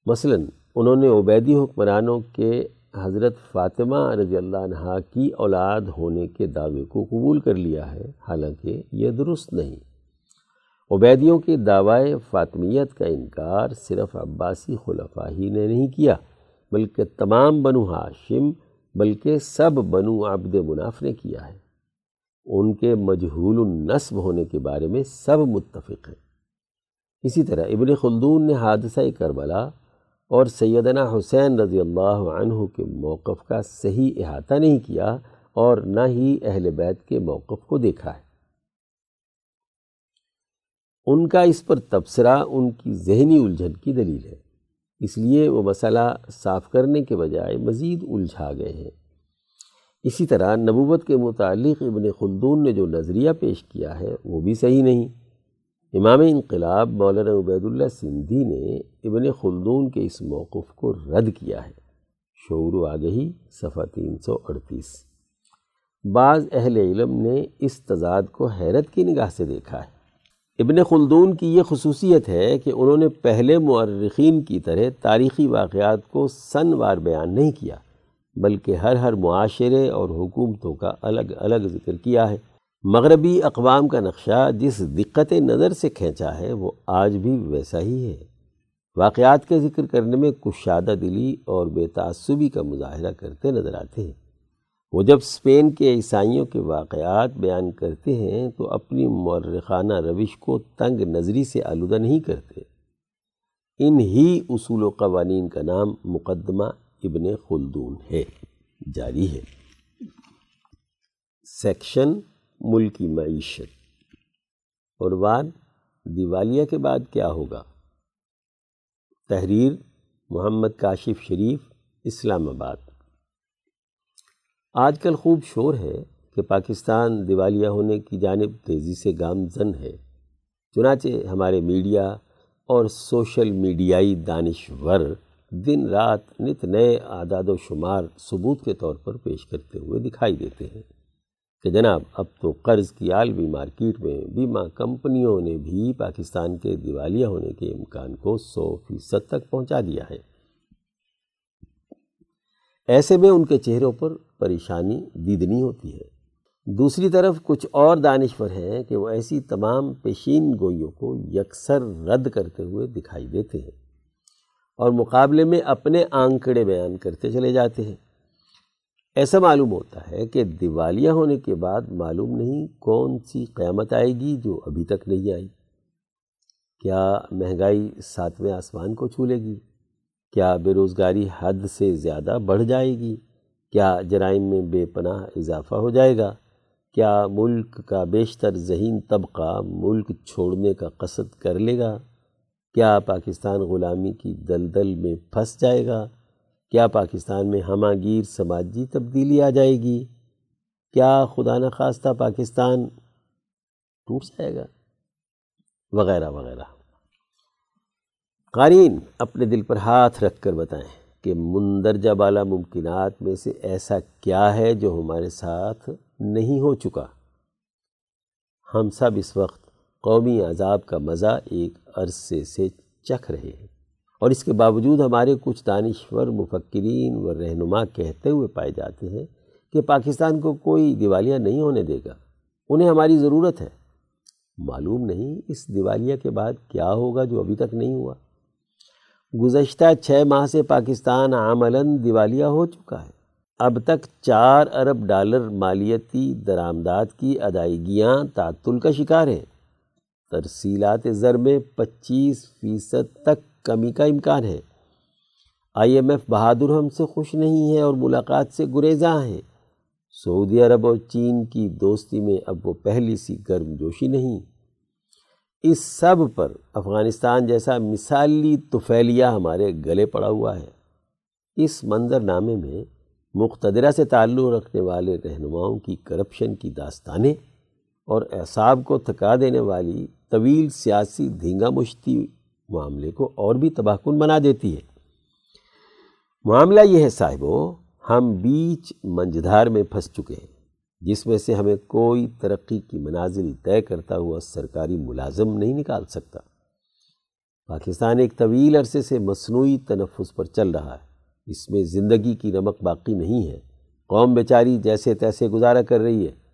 مثلا، انہوں نے عبیدی حکمرانوں کے حضرت فاطمہ رضی اللہ عنہ کی اولاد ہونے کے دعوے کو قبول کر لیا ہے، حالانکہ یہ درست نہیں۔ عبیدیوں کے دعوی فاطمیت کا انکار صرف عباسی خلفہ ہی نے نہیں کیا، بلکہ تمام بنو ہاشم، بلکہ سب بنو عبد مناف نے کیا ہے۔ ان کے مجہول النصب ہونے کے بارے میں سب متفق ہیں۔ اسی طرح ابن خلدون نے حادثہ کربلا اور سیدنا حسین رضی اللہ عنہ کے موقف کا صحیح احاطہ نہیں کیا اور نہ ہی اہل بیت کے موقف کو دیکھا ہے۔ ان کا اس پر تبصرہ ان کی ذہنی الجھن کی دلیل ہے۔ اس لیے وہ مسئلہ صاف کرنے کے بجائے مزید الجھا گئے ہیں۔ اسی طرح نبوت کے متعلق ابن خلدون نے جو نظریہ پیش کیا ہے وہ بھی صحیح نہیں۔ امام انقلاب مولانا عبید اللہ سندھی نے ابن خلدون کے اس موقف کو رد کیا ہے۔ شعور و آگہی، صفحہ تین سو اڑتیس۔ بعض اہل علم نے اس تضاد کو حیرت کی نگاہ سے دیکھا ہے۔ ابن خلدون کی یہ خصوصیت ہے کہ انہوں نے پہلے مورخین کی طرح تاریخی واقعات کو سن وار بیان نہیں کیا۔ بلکہ ہر ہر معاشرے اور حکومتوں کا الگ الگ ذکر کیا ہے۔ مغربی اقوام کا نقشہ جس دقت نظر سے کھینچا ہے، وہ آج بھی ویسا ہی ہے۔ واقعات کے ذکر کرنے میں کشادہ دلی اور بے تعصبی کا مظاہرہ کرتے نظر آتے ہیں۔ وہ جب اسپین کے عیسائیوں کے واقعات بیان کرتے ہیں، تو اپنی مورخانہ روش کو تنگ نظری سے آلودہ نہیں کرتے۔ ان ہی اصول و قوانین کا نام مقدمہ ابن خلدون ہے، جاری ہے۔ سیکشن ملکی معیشت۔ اور بعد دیوالیہ کے بعد کیا ہوگا؟ تحریر محمد کاشف شریف، اسلام آباد۔ آج کل خوب شور ہے کہ پاکستان دیوالیہ ہونے کی جانب تیزی سے گامزن ہے۔ چنانچہ ہمارے میڈیا اور سوشل میڈیائی دانشور دن رات نت نئے اعداد و شمار ثبوت کے طور پر پیش کرتے ہوئے دکھائی دیتے ہیں کہ جناب، اب تو قرض کی عالمی مارکیٹ میں بیمہ کمپنیوں نے بھی پاکستان کے دیوالیہ ہونے کے امکان کو سو فیصد تک پہنچا دیا ہے۔ ایسے میں ان کے چہروں پر پریشانی دیدنی ہوتی ہے۔ دوسری طرف کچھ اور دانشور ہیں کہ وہ ایسی تمام پیشین گوئیوں کو یکسر رد کرتے ہوئے دکھائی دیتے ہیں۔ اور مقابلے میں اپنے آنکڑے بیان کرتے چلے جاتے ہیں۔ ایسا معلوم ہوتا ہے کہ دیوالیہ ہونے کے بعد معلوم نہیں کون سی قیامت آئے گی جو ابھی تک نہیں آئی۔ کیا مہنگائی ساتویں آسمان کو چھولے گی؟ کیا بے روزگاری حد سے زیادہ بڑھ جائے گی؟ کیا جرائم میں بے پناہ اضافہ ہو جائے گا؟ کیا ملک کا بیشتر ذہین طبقہ ملک چھوڑنے کا قصد کر لے گا؟ کیا پاکستان غلامی کی دلدل میں پھنس جائے گا؟ کیا پاکستان میں ہمہ گیر سماجی تبدیلی آ جائے گی؟ کیا خدا نخواستہ پاکستان ٹوٹ جائے گا؟ وغیرہ وغیرہ۔ قارین اپنے دل پر ہاتھ رکھ کر بتائیں کہ مندرجہ بالا ممکنات میں سے ایسا کیا ہے جو ہمارے ساتھ نہیں ہو چکا۔ ہم سب اس وقت قومی عذاب کا مزہ ایک عرصے سے چکھ رہے ہیں۔ اور اس کے باوجود ہمارے کچھ دانشور، مفکرین و رہنما کہتے ہوئے پائے جاتے ہیں کہ پاکستان کو کوئی دیوالیہ نہیں ہونے دے گا۔ انہیں ہماری ضرورت ہے۔ معلوم نہیں اس دیوالیہ کے بعد کیا ہوگا جو ابھی تک نہیں ہوا۔ گزشتہ چھ ماہ سے پاکستان عملاً دیوالیہ ہو چکا ہے۔ اب تک چار ارب ڈالر مالیتی درآمدات کی ادائیگیاں تعطل کا شکار ہیں۔ ترسیلات زر میں پچیس فیصد تک کمی کا امکان ہے۔ آئی ایم ایف بہادر ہم سے خوش نہیں ہے اور ملاقات سے گریزاں ہیں۔ سعودی عرب اور چین کی دوستی میں اب وہ پہلی سی گرم جوشی نہیں۔ اس سب پر افغانستان جیسا مثالی طفیلیہ ہمارے گلے پڑا ہوا ہے۔ اس منظر نامے میں مقتدرہ سے تعلق رکھنے والے رہنماؤں کی کرپشن کی داستانیں اور اعصاب کو تھکا دینے والی طویل سیاسی دھینگا مشتی معاملے کو اور بھی تباہ کن بنا دیتی ہے۔ معاملہ یہ ہے صاحبو، ہم بیچ منجدھار میں پھنس چکے ہیں، جس میں سے ہمیں کوئی ترقی کی مناظری طے کرتا ہوا سرکاری ملازم نہیں نکال سکتا۔ پاکستان ایک طویل عرصے سے مصنوعی تنفس پر چل رہا ہے، اس میں زندگی کی نمک باقی نہیں ہے۔ قوم بیچاری جیسے تیسے گزارا کر رہی ہے۔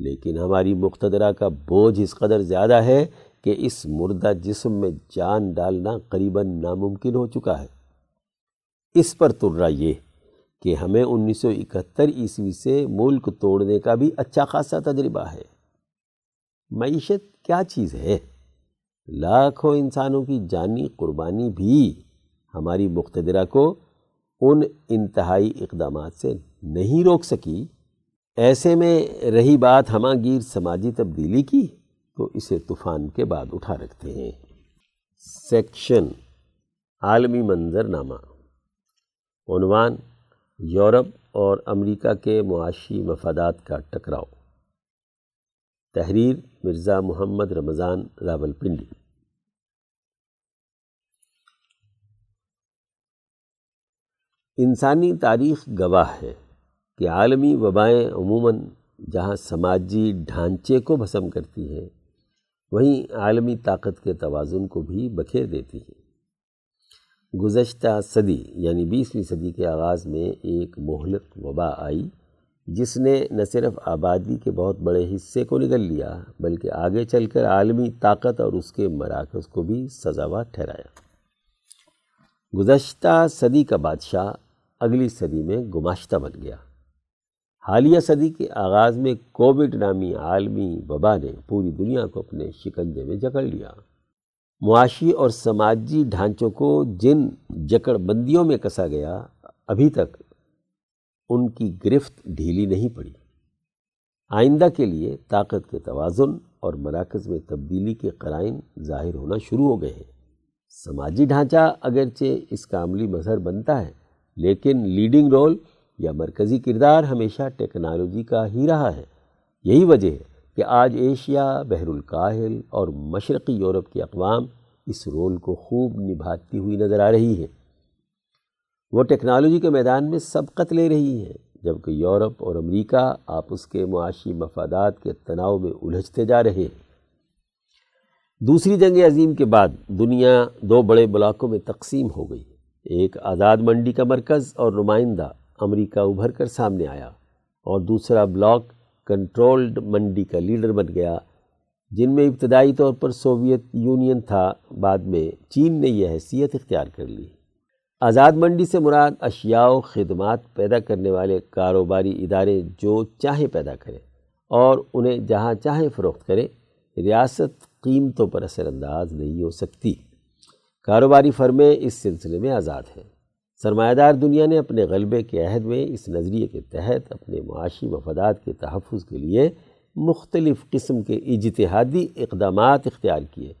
لیکن ہماری مقتدرہ کا بوجھ اس قدر زیادہ ہے کہ اس مردہ جسم میں جان ڈالنا قریباً ناممکن ہو چکا ہے۔ اس پر ترا یہ کہ ہمیں انیس سو اکہتر عیسوی سے ملک توڑنے کا بھی اچھا خاصا تجربہ ہے۔ معیشت کیا چیز ہے؟ لاکھوں انسانوں کی جانی قربانی بھی ہماری مقتدرہ کو ان انتہائی اقدامات سے نہیں روک سکی۔ ایسے میں رہی بات ہمہ گیر سماجی تبدیلی کی تو اسے طوفان کے بعد اٹھا رکھتے ہیں۔ سیکشن عالمی منظر نامہ عنوان یورپ اور امریکہ کے معاشی مفادات کا ٹکراؤ۔ تحریر مرزا محمد رمضان راول پنڈی۔ انسانی تاریخ گواہ ہے۔ کہ عالمی وبائیں عموماً جہاں سماجی ڈھانچے کو بھسم کرتی ہیں، وہیں عالمی طاقت کے توازن کو بھی بکھیر دیتی ہیں۔ گزشتہ صدی یعنی بیسویں صدی کے آغاز میں ایک مہلک وبا آئی، جس نے نہ صرف آبادی کے بہت بڑے حصے کو نگل لیا، بلکہ آگے چل کر عالمی طاقت اور اس کے مراکز کو بھی سزاوار ٹھہرایا۔ گزشتہ صدی کا بادشاہ اگلی صدی میں گماشتہ بن گیا۔ حالیہ صدی کے آغاز میں کووڈ نامی عالمی وبا نے پوری دنیا کو اپنے شکنجے میں جکڑ لیا۔ معاشی اور سماجی ڈھانچوں کو جن جکڑ بندیوں میں کسا گیا، ابھی تک ان کی گرفت ڈھیلی نہیں پڑی۔ آئندہ کے لیے طاقت کے توازن اور مراکز میں تبدیلی کے قرائن ظاہر ہونا شروع ہو گئے ہیں۔ سماجی ڈھانچہ اگرچہ اس کا عملی مظہر بنتا ہے، لیکن لیڈنگ رول یا مرکزی کردار ہمیشہ ٹیکنالوجی کا ہی رہا ہے۔ یہی وجہ ہے کہ آج ایشیا، بحر الکاہل اور مشرقی یورپ کی اقوام اس رول کو خوب نبھاتی ہوئی نظر آ رہی ہے وہ ٹیکنالوجی کے میدان میں سبقت لے رہی ہیں، جبکہ یورپ اور امریکہ آپس کے معاشی مفادات کے تناؤ میں الجھتے جا رہے ہیں۔ دوسری جنگ عظیم کے بعد دنیا دو بڑے بلاکوں میں تقسیم ہو گئی۔ ایک آزاد منڈی کا مرکز اور نمائندہ امریکہ ابھر کر سامنے آیا اور دوسرا بلاک کنٹرولڈ منڈی کا لیڈر بن گیا، جن میں ابتدائی طور پر سوویت یونین تھا، بعد میں چین نے یہ حیثیت اختیار کر لی۔ آزاد منڈی سے مراد اشیاء و خدمات پیدا کرنے والے کاروباری ادارے جو چاہے پیدا کریں اور انہیں جہاں چاہے فروخت کرے ریاست قیمتوں پر اثر انداز نہیں ہو سکتی۔ کاروباری فرمیں اس سلسلے میں آزاد ہیں۔ سرمایہ دار دنیا نے اپنے غلبے کے عہد میں اس نظریے کے تحت اپنے معاشی مفادات کے تحفظ کے لیے مختلف قسم کے اجتہادی اقدامات اختیار کیے،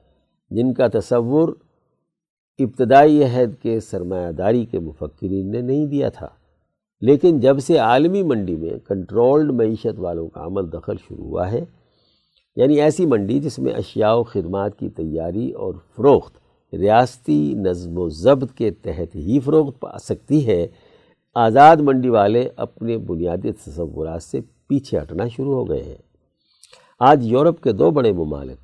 جن کا تصور ابتدائی عہد کے سرمایہ داری کے مفکرین نے نہیں دیا تھا۔ لیکن جب سے عالمی منڈی میں کنٹرولڈ معیشت والوں کا عمل دخل شروع ہوا ہے یعنی ایسی منڈی جس میں اشیاء و خدمات کی تیاری اور فروخت ریاستی نظم و ضبط کے تحت ہی فروخت پا سکتی ہے، آزاد منڈی والے اپنے بنیادی تصورات سے پیچھے ہٹنا شروع ہو گئے ہیں۔ آج یورپ کے دو بڑے ممالک،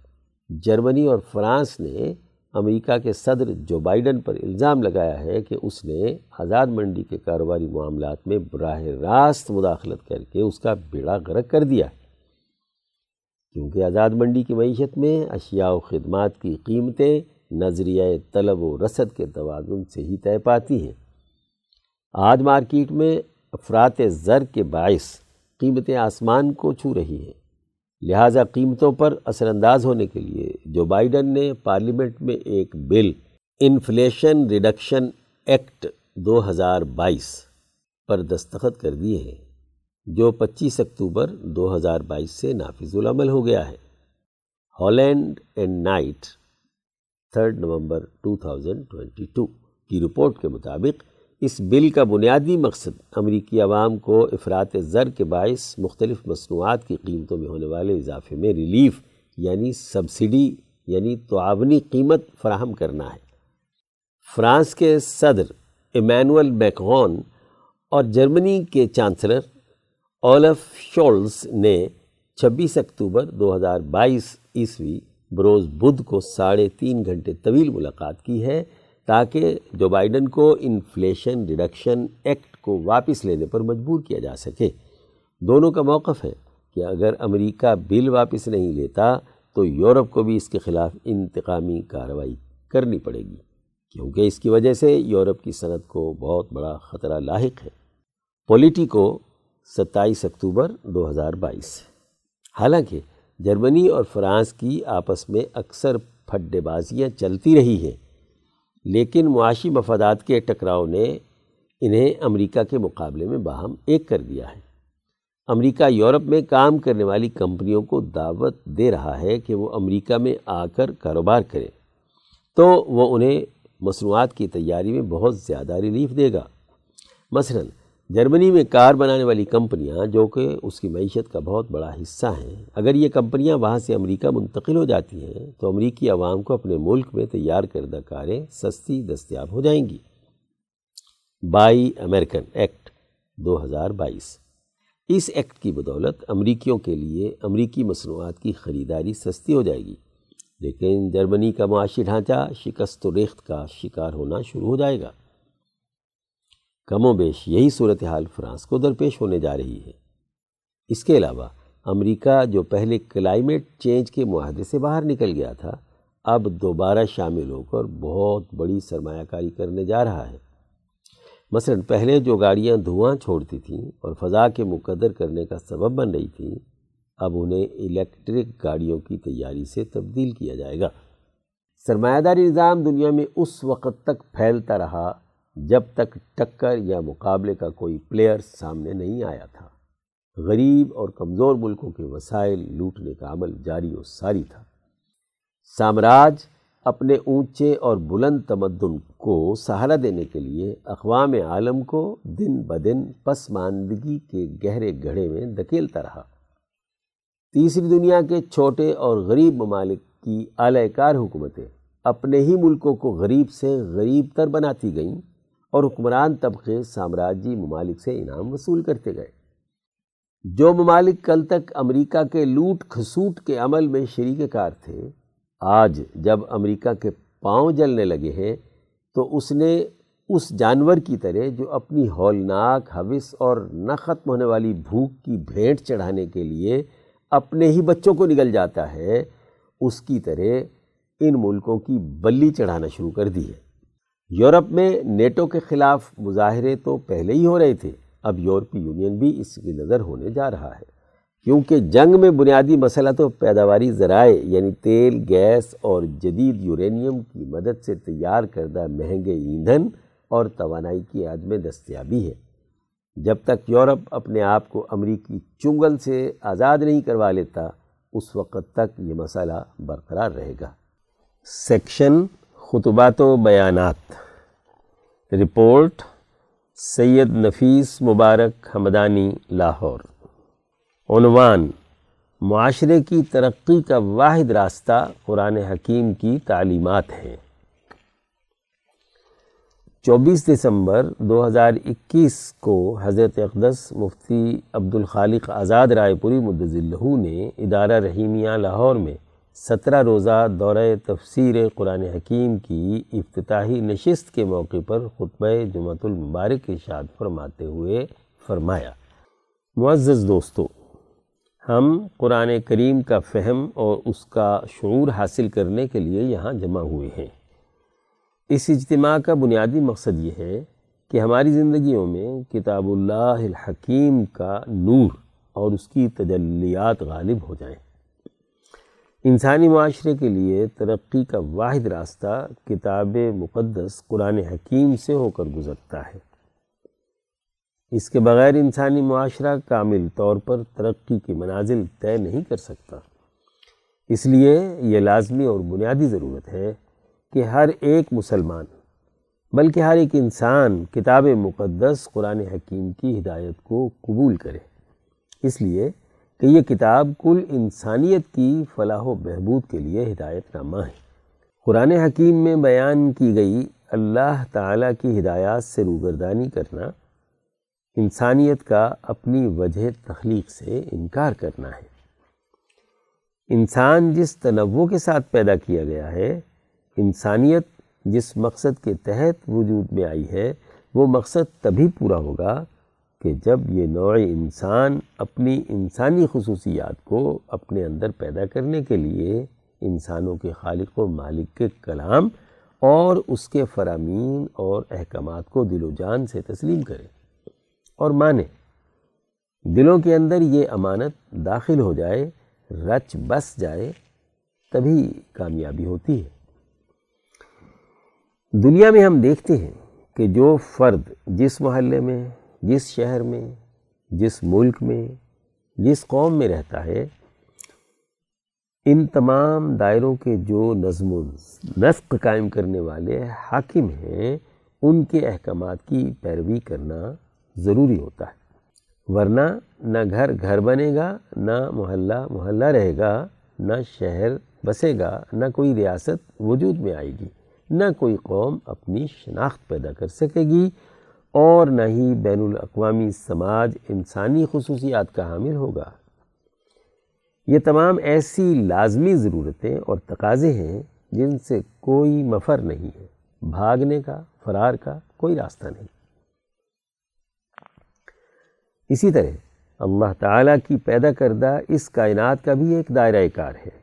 جرمنی اور فرانس نے امریکہ کے صدر جو بائیڈن پر الزام لگایا ہے کہ اس نے آزاد منڈی کے کاروباری معاملات میں براہ راست مداخلت کر کے اس کا بیڑا غرق کر دیا۔ کیونکہ آزاد منڈی کی معیشت میں اشیاء و خدمات کی قیمتیں نظریہ طلب و رسد کے توازن سے ہی طے پاتی ہیں۔ آج مارکیٹ میں افراد زر کے باعث قیمتیں آسمان کو چھو رہی ہیں۔ لہٰذا قیمتوں پر اثر انداز ہونے کے لیے جو بائیڈن نے پارلیمنٹ میں ایک بل انفلیشن ریڈکشن ایکٹ دو ہزار بائیس پر دستخط کر دیے ہیں، جو پچیس اکتوبر دو ہزار بائیس سے نافذ العمل ہو گیا ہے۔ Holland and night third November two thousand twenty two کی رپورٹ کے مطابق اس بل کا بنیادی مقصد امریکی عوام کو افراد زر کے باعث مختلف مصنوعات کی قیمتوں میں ہونے والے اضافے میں ریلیف یعنی سبسڈی یعنی تعاونی قیمت فراہم کرنا ہے۔ فرانس کے صدر ایمینول بیکغون اور جرمنی کے چانسلر اولف شولز نے چھبیس اکتوبر دو ہزار بائیس عیسوی بروز بدھ کو ساڑھے تین گھنٹے طویل ملاقات کی ہے تاکہ جو بائیڈن کو انفلیشن ریڈکشن ایکٹ کو واپس لینے پر مجبور کیا جا سکے۔ دونوں کا موقف ہے کہ اگر امریکہ بل واپس نہیں لیتا تو یورپ کو بھی اس کے خلاف انتقامی کارروائی کرنی پڑے گی، کیونکہ اس کی وجہ سے یورپ کی صنعت کو بہت بڑا خطرہ لاحق ہے۔ پولیٹیکو ستائیس اکتوبر دو ہزار بائیس۔ حالانکہ جرمنی اور فرانس کی آپس میں اکثر پھڈے بازیاں چلتی رہی ہیں، لیکن معاشی مفادات کے ٹکراؤ نے انہیں امریکہ کے مقابلے میں باہم ایک کر دیا ہے۔ امریکہ یورپ میں کام کرنے والی کمپنیوں کو دعوت دے رہا ہے کہ وہ امریکہ میں آ کر کاروبار کریں۔ تو وہ انہیں مصنوعات کی تیاری میں بہت زیادہ ریلیف دے گا۔ مثلاً جرمنی میں کار بنانے والی کمپنیاں جو کہ اس کی معیشت کا بہت بڑا حصہ ہیں، اگر یہ کمپنیاں وہاں سے امریکہ منتقل ہو جاتی ہیں، تو امریکی عوام کو اپنے ملک میں تیار کردہ کاریں سستی دستیاب ہو جائیں گی۔ بائی امریکن ایکٹ دو ہزار بائیس۔ اس ایکٹ کی بدولت امریکیوں کے لیے امریکی مصنوعات کی خریداری سستی ہو جائے گی، لیکن جرمنی کا معاشی ڈھانچہ شکست و ریخت کا شکار ہونا شروع ہو جائے گا۔ کم و بیش یہی صورتحال فرانس کو درپیش ہونے جا رہی ہے۔ اس کے علاوہ، امریکہ جو پہلے کلائمیٹ چینج کے معاہدے سے باہر نکل گیا تھا، اب دوبارہ شامل ہو کر بہت بڑی سرمایہ کاری کرنے جا رہا ہے۔ مثلا، پہلے جو گاڑیاں دھواں چھوڑتی تھیں اور فضا کے مقدر کرنے کا سبب بن رہی تھیں، اب انہیں الیکٹرک گاڑیوں کی تیاری سے تبدیل کیا جائے گا۔ سرمایہ داری نظام دنیا میں اس وقت تک پھیلتا رہا جب تک ٹکر یا مقابلے کا کوئی پلیئر سامنے نہیں آیا تھا۔ غریب اور کمزور ملکوں کے وسائل لوٹنے کا عمل جاری و ساری تھا۔ سامراج اپنے اونچے اور بلند تمدن کو سہارا دینے کے لیے اقوام عالم کو دن بدن پسماندگی کے گہرے گھڑے میں دھکیلتا رہا۔ تیسری دنیا کے چھوٹے اور غریب ممالک کی اعلی کار حکومتیں اپنے ہی ملکوں کو غریب سے غریب تر بناتی گئیں۔ اور حکمران طبقے سامراجی ممالک سے انعام وصول کرتے گئے۔ جو ممالک کل تک امریکہ کے لوٹ کھسوٹ کے عمل میں شریک کار تھے، آج جب امریکہ کے پاؤں جلنے لگے ہیں، تو اس نے اس جانور کی طرح جو اپنی ہولناک حوث اور نہ ختم ہونے والی بھوک کی بھینٹ چڑھانے کے لیے اپنے ہی بچوں کو نگل جاتا ہے، اس کی طرح ان ملکوں کی بلی چڑھانا شروع کر دی ہے۔ یورپ میں نیٹو کے خلاف مظاہرے تو پہلے ہی ہو رہے تھے، اب یورپی یونین بھی اس کی نظر ہونے جا رہا ہے۔ کیونکہ جنگ میں بنیادی مسئلہ تو پیداواری ذرائع یعنی تیل، گیس اور جدید یورینیم کی مدد سے تیار کردہ مہنگے ایندھن اور توانائی کی عدم دستیابی ہے۔ جب تک یورپ اپنے آپ کو امریکی چنگل سے آزاد نہیں کروا لیتا، اس وقت تک یہ مسئلہ برقرار رہے گا۔ سیکشن خطبات و بیانات۔ رپورٹ سید نفیس مبارک حمدانی، لاہور۔ عنوان معاشرے کی ترقی کا واحد راستہ قرآن حکیم کی تعلیمات ہیں۔ چوبیس دسمبر دو ہزار اکیس کو حضرت اقدس مفتی عبد الخالق آزاد رائے پوری مدذلہ نے ادارہ رحیمیہ لاہور میں سترہ روزہ دورہ تفسیر قرآن حکیم کی افتتاحی نشست کے موقع پر خطبہ جمعۃ المبارک ارشاد فرماتے ہوئے فرمایا، معزز دوستو، ہم قرآن کریم کا فہم اور اس کا شعور حاصل کرنے کے لیے یہاں جمع ہوئے ہیں۔ اس اجتماع کا بنیادی مقصد یہ ہے کہ ہماری زندگیوں میں کتاب اللہ الحکیم کا نور اور اس کی تجلیات غالب ہو جائیں۔ انسانی معاشرے کے لیے ترقی کا واحد راستہ کتاب مقدس قرآن حکیم سے ہو کر گزرتا ہے۔ اس کے بغیر انسانی معاشرہ کامل طور پر ترقی کی منازل طے نہیں کر سکتا۔ اس لیے یہ لازمی اور بنیادی ضرورت ہے کہ ہر ایک مسلمان، بلکہ ہر ایک انسان کتاب مقدس قرآن حکیم کی ہدایت کو قبول کرے۔ اس لیے کہ یہ کتاب کل انسانیت کی فلاح و بہبود کے لیے ہدایت نامہ ہے۔ قرآن حکیم میں بیان کی گئی اللہ تعالیٰ کی ہدایات سے روگردانی کرنا، انسانیت کا اپنی وجہ تخلیق سے انکار کرنا ہے۔ انسان جس تنوع کے ساتھ پیدا کیا گیا ہے، انسانیت جس مقصد کے تحت وجود میں آئی ہے، وہ مقصد تبھی پورا ہوگا کہ جب یہ نوع انسان اپنی انسانی خصوصیات کو اپنے اندر پیدا کرنے کے لیے انسانوں کے خالق و مالک کے کلام اور اس کے فرامین اور احکامات کو دل و جان سے تسلیم کرے اور مانے، دلوں کے اندر یہ امانت داخل ہو جائے، رچ بس جائے، تبھی کامیابی ہوتی ہے۔ دنیا میں ہم دیکھتے ہیں کہ جو فرد جس محلے میں جس شہر میں، جس ملک میں، جس قوم میں رہتا ہے، ان تمام دائروں کے جو نظم و نسق قائم کرنے والے حاکم ہیں، ان کے احکامات کی پیروی کرنا ضروری ہوتا ہے۔ ورنہ نہ گھر گھر بنے گا، نہ محلہ محلہ رہے گا، نہ شہر بسے گا، نہ کوئی ریاست وجود میں آئے گی، نہ کوئی قوم اپنی شناخت پیدا کر سکے گی۔ اور نہ ہی بین الاقوامی سماج انسانی خصوصیات کا حامل ہوگا۔ یہ تمام ایسی لازمی ضرورتیں اور تقاضے ہیں جن سے کوئی مفر نہیں ہے۔ بھاگنے کا، فرار کا کوئی راستہ نہیں۔ اسی طرح اللہ تعالیٰ کی پیدا کردہ اس کائنات کا بھی ایک دائرہ کار ہے،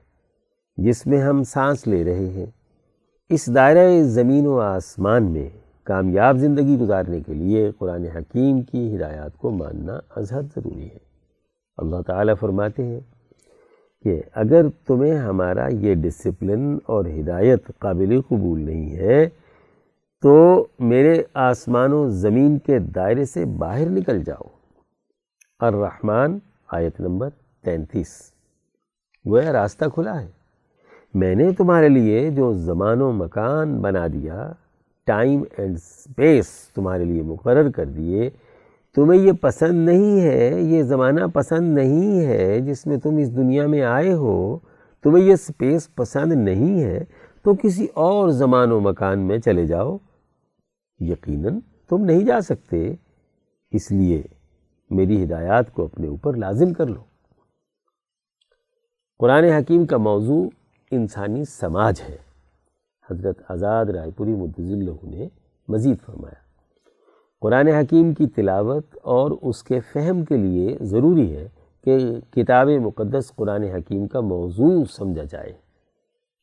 جس میں ہم سانس لے رہے ہیں۔ اس دائرہ زمین و آسمان میں کامیاب زندگی گزارنے کے لیے قرآن حکیم کی ہدایات کو ماننا ازحد ضروری ہے۔ اللہ تعالیٰ فرماتے ہیں کہ اگر تمہیں ہمارا یہ ڈسپلن اور ہدایت قابل قبول نہیں ہے، تو میرے آسمان و زمین کے دائرے سے باہر نکل جاؤ۔ الرحمن، آیت نمبر تینتیس۔ گویا راستہ کھلا ہے۔ میں نے تمہارے لیے جو زمان و مکان بنا دیا ٹائم اینڈ اسپیس تمہارے لیے مقرر کر دیے، تمہیں یہ پسند نہیں ہے، یہ زمانہ پسند نہیں ہے جس میں تم اس دنیا میں آئے ہو، تمہیں یہ اسپیس پسند نہیں ہے، تو کسی اور زمان و مکان میں چلے جاؤ۔ یقیناً تم نہیں جا سکتے، اس لیے میری ہدایات کو اپنے اوپر لازم کر لو۔ قرآن حکیم کا موضوع انسانی سماج ہے۔ حضرت آزاد رائے پوری اللہ نے مزید فرمایا۔ قرآن حکیم کی تلاوت اور اس کے فہم کے لیے ضروری ہے کہ کتاب مقدس قرآن حکیم کا موضوع سمجھا جائے۔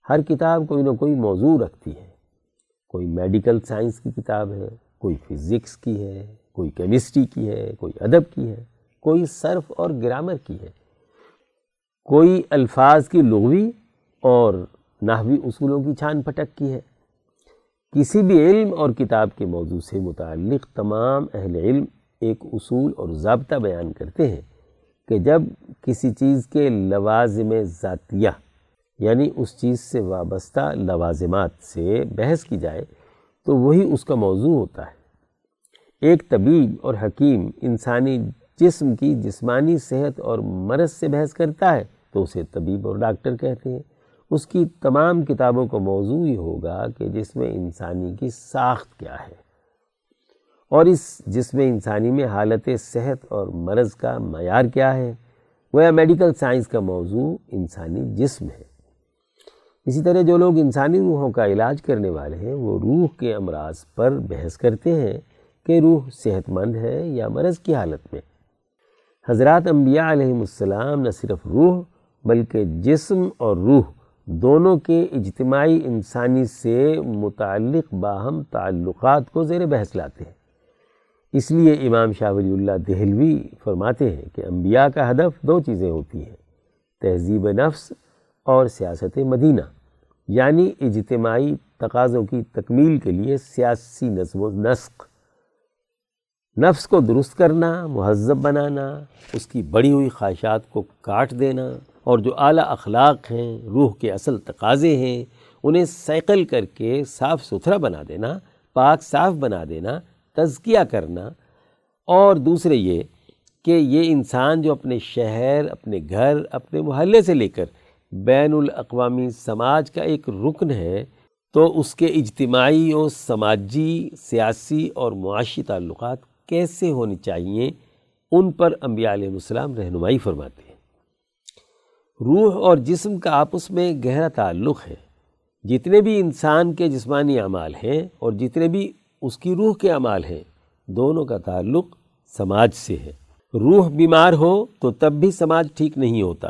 ہر کتاب کوئی نہ کوئی موضوع رکھتی ہے۔ کوئی میڈیکل سائنس کی کتاب ہے، کوئی فزکس کی ہے، کوئی کیمسٹری کی ہے، کوئی ادب کی ہے، کوئی صرف اور گرامر کی ہے۔ کوئی الفاظ کی لغوی اور نحوی اصولوں کی چھان پھٹک کی ہے۔ کسی بھی علم اور کتاب کے موضوع سے متعلق تمام اہل علم ایک اصول اور ضابطہ بیان کرتے ہیں کہ جب کسی چیز کے لوازم ذاتیہ یعنی اس چیز سے وابستہ لوازمات سے بحث کی جائے تو وہی اس کا موضوع ہوتا ہے۔ ایک طبیب اور حکیم انسانی جسم کی جسمانی صحت اور مرض سے بحث کرتا ہے تو اسے طبیب اور ڈاکٹر کہتے ہیں۔ اس کی تمام کتابوں کا موضوع یہ ہوگا کہ جس میں انسانی کی ساخت کیا ہے اور اس جسم انسانی میں حالت صحت اور مرض کا معیار کیا ہے، وہ میڈیکل سائنس کا موضوع انسانی جسم ہے۔ اسی طرح جو لوگ انسانی روحوں کا علاج کرنے والے ہیں، وہ روح کے امراض پر بحث کرتے ہیں کہ روح صحت مند ہے یا مرض کی حالت میں۔ حضرات انبیاء علیہ السلام نہ صرف روح بلکہ جسم اور روح دونوں کے اجتماعی انسانی سے متعلق باہم تعلقات کو زیر بحث لاتے ہیں۔ اس لیے امام شاہ ولی اللہ دہلوی فرماتے ہیں کہ انبیاء کا ہدف دو چیزیں ہوتی ہیں، تہذیب نفس اور سیاست مدینہ یعنی اجتماعی تقاضوں کی تکمیل کے لیے سیاسی نظم و نسق۔ نفس کو درست کرنا، مہذب بنانا، اس کی بڑی ہوئی خواہشات کو کاٹ دینا۔ اور جو اعلیٰ اخلاق ہیں، روح کے اصل تقاضے ہیں، انہیں سیکل کر کے صاف ستھرا بنا دینا، پاک صاف بنا دینا، تزکیہ کرنا۔ اور دوسرے یہ کہ یہ انسان جو اپنے شہر، اپنے گھر، اپنے محلے سے لے کر بین الاقوامی سماج کا ایک رکن ہے، تو اس کے اجتماعی و سماجی، سیاسی اور معاشی تعلقات کیسے ہونی چاہیے ان پر انبیاء علیہ السلام رہنمائی فرماتے ہیں۔ روح اور جسم کا آپس میں گہرا تعلق ہے۔ جتنے بھی انسان کے جسمانی اعمال ہیں اور جتنے بھی اس کی روح کے اعمال ہیں، دونوں کا تعلق سماج سے ہے۔ روح بیمار ہو تو تب بھی سماج ٹھیک نہیں ہوتا۔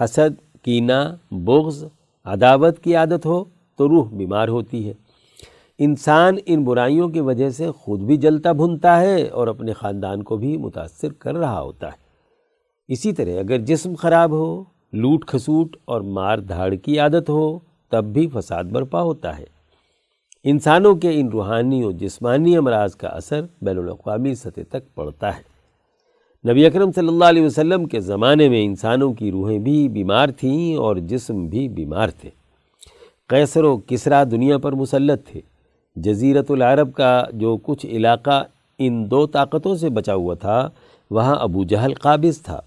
حسد، کینہ، بغض، عداوت کی عادت ہو تو روح بیمار ہوتی ہے۔ انسان ان برائیوں کی وجہ سے خود بھی جلتا بھنتا ہے اور اپنے خاندان کو بھی متاثر کر رہا ہوتا ہے۔ اسی طرح اگر جسم خراب ہو لوٹ کھسوٹ اور مار دھاڑ کی عادت ہو تب بھی فساد برپا ہوتا ہے۔ انسانوں کے ان روحانی و جسمانی امراض کا اثر بین الاقوامی سطح تک پڑتا ہے۔ نبی اکرم صلی اللہ علیہ وسلم کے زمانے میں انسانوں کی روحیں بھی بیمار تھیں اور جسم بھی بیمار تھے۔ قیصر و کسرا دنیا پر مسلط تھے۔ جزیرت العرب کا جو کچھ علاقہ ان دو طاقتوں سے بچا ہوا تھا، وہاں ابو جہل قابض تھا۔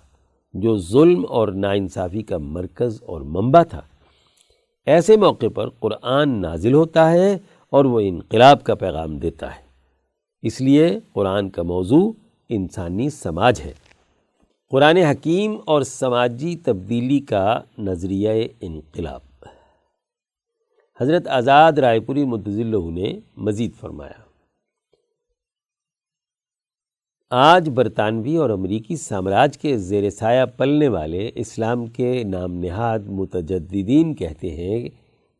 جو ظلم اور ناانصافی کا مرکز اور منبع تھا۔ ایسے موقع پر قرآن نازل ہوتا ہے اور وہ انقلاب کا پیغام دیتا ہے۔ اس لیے قرآن کا موضوع انسانی سماج ہے۔ قرآن حکیم اور سماجی تبدیلی کا نظریہ انقلاب۔ حضرت آزاد رائے پوری اللہ نے مزید فرمایا۔ آج برطانوی اور امریکی سامراج کے زیر سایہ پلنے والے اسلام کے نام نہاد متجددین کہتے ہیں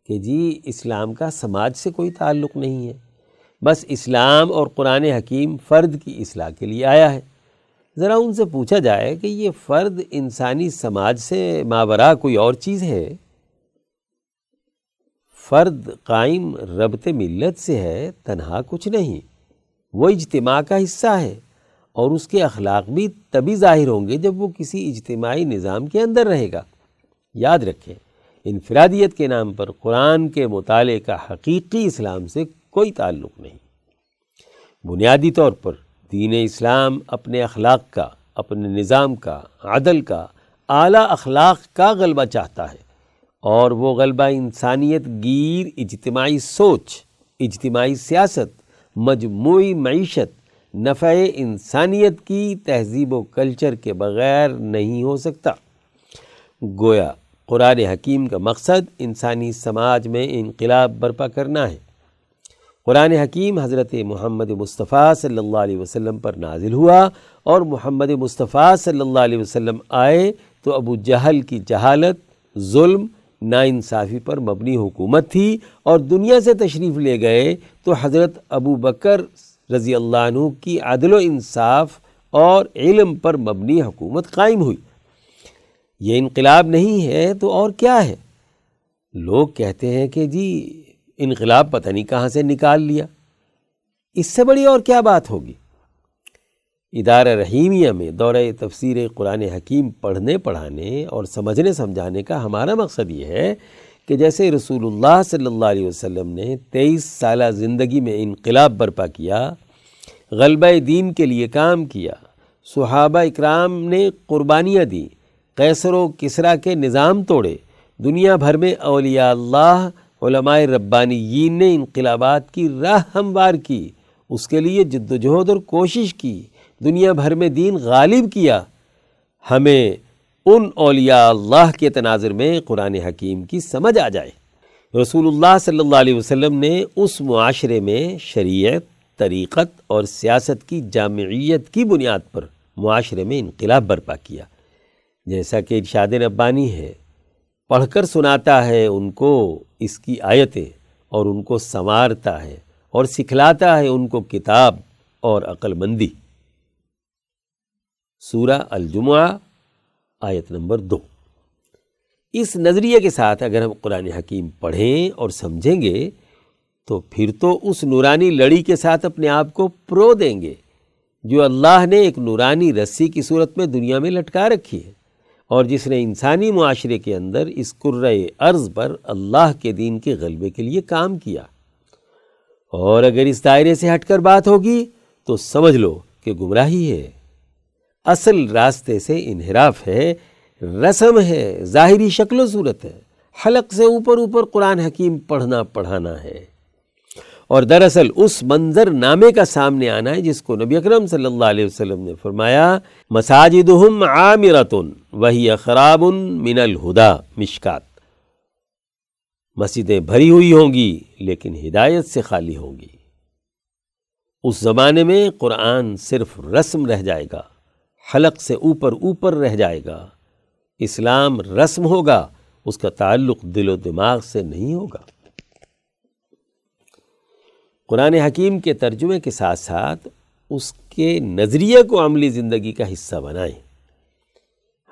کہ جی اسلام کا سماج سے کوئی تعلق نہیں ہے۔ بس اسلام اور قرآن حکیم فرد کی اصلاح کے لیے آیا ہے۔ ذرا ان سے پوچھا جائے کہ یہ فرد انسانی سماج سے ماورا کوئی اور چیز ہے؟ فرد قائم ربط ملت سے ہے، تنہا کچھ نہیں۔ وہ اجتماع کا حصہ ہے۔ اور اس کے اخلاق بھی تبھی ظاہر ہوں گے جب وہ کسی اجتماعی نظام کے اندر رہے گا۔ یاد رکھیں، انفرادیت کے نام پر قرآن کے مطالعے کا حقیقی اسلام سے کوئی تعلق نہیں۔ بنیادی طور پر دین اسلام اپنے اخلاق کا، اپنے نظام کا، عدل کا، اعلیٰ اخلاق کا غلبہ چاہتا ہے۔ اور وہ غلبہ انسانیت گیر، اجتماعی سوچ، اجتماعی سیاست، مجموعی معیشت نفع انسانیت کی تہذیب و کلچر کے بغیر نہیں ہو سکتا۔ گویا، قرآن حکیم کا مقصد انسانی سماج میں انقلاب برپا کرنا ہے۔ قرآن حکیم حضرت محمد مصطفیٰ صلی اللہ علیہ وسلم پر نازل ہوا اور محمد مصطفیٰ صلی اللہ علیہ وسلم آئے تو ابو جہل کی جہالت، ظلم، ناانصافی پر مبنی حکومت تھی اور دنیا سے تشریف لے گئے تو حضرت ابو بکر رضی اللہ عنہ کی عدل و انصاف اور علم پر مبنی حکومت قائم ہوئی۔ یہ انقلاب نہیں ہے تو اور کیا ہے؟ لوگ کہتے ہیں کہ جی انقلاب پتہ نہیں کہاں سے نکال لیا۔ اس سے بڑی اور کیا بات ہوگی؟ ادارہ رحیمیہ میں دورہ تفسیر قرآن حکیم پڑھنے پڑھانے اور سمجھنے سمجھانے کا ہمارا مقصد یہ ہے کہ جیسے رسول اللہ صلی اللہ علیہ وسلم نے تیئیس سالہ زندگی میں انقلاب برپا کیا، غلبہ دین کے لیے کام کیا، صحابہ اکرام نے قربانیاں دیں، قیصر و کسرا کے نظام توڑے، دنیا بھر میں اولیاء اللہ، علماء ربانیین نے انقلابات کی راہ ہموار کی، اس کے لیے جد و جہد اور کوشش کی، دنیا بھر میں دین غالب کیا۔ ہمیں ان اولیاء اللہ کے تناظر میں قرآن حکیم کی سمجھ آ جائے۔ رسول اللہ صلی اللہ علیہ وسلم نے اس معاشرے میں شریعت، طریقت اور سیاست کی جامعیت کی بنیاد پر معاشرے میں انقلاب برپا کیا۔ جیسا کہ ارشاد ربانی ہے، پڑھ کر سناتا ہے ان کو اس کی آیتیں اور ان کو سنوارتا ہے اور سکھلاتا ہے ان کو کتاب اور عقل مندی۔ سورہ الجمعہ آیت نمبر دو۔ اس نظریے کے ساتھ اگر ہم قرآن حکیم پڑھیں اور سمجھیں گے، تو پھر تو اس نورانی لڑی کے ساتھ اپنے آپ کو پرو دیں گے۔ جو اللہ نے ایک نورانی رسی کی صورت میں دنیا میں لٹکا رکھی ہے، اور جس نے انسانی معاشرے کے اندر اس قرۂ ارض پر اللہ کے دین کے غلبے کے لیے کام کیا۔ اور اگر اس دائرے سے ہٹ کر بات ہوگی، تو سمجھ لو کہ گمراہی ہے۔ اصل راستے سے انحراف ہے، رسم ہے، ظاہری شکل و صورت ہے۔ حلق سے اوپر اوپر قرآن حکیم پڑھنا پڑھانا ہے۔ اور دراصل اس منظر نامے کا سامنے آنا ہے جس کو نبی اکرم صلی اللہ علیہ وسلم نے فرمایا، مساجدہم عامرتن وہی خراب من الہدا، مشکات۔ مسجدیں بھری ہوئی ہوں گی، لیکن ہدایت سے خالی ہوں گی۔ اس زمانے میں قرآن صرف رسم رہ جائے گا۔ حلق سے اوپر اوپر رہ جائے گا۔ اسلام رسم ہوگا، اس کا تعلق دل و دماغ سے نہیں ہوگا۔ قرآن حکیم کے ترجمے کے ساتھ ساتھ اس کے نظریے کو عملی زندگی کا حصہ بنائیں۔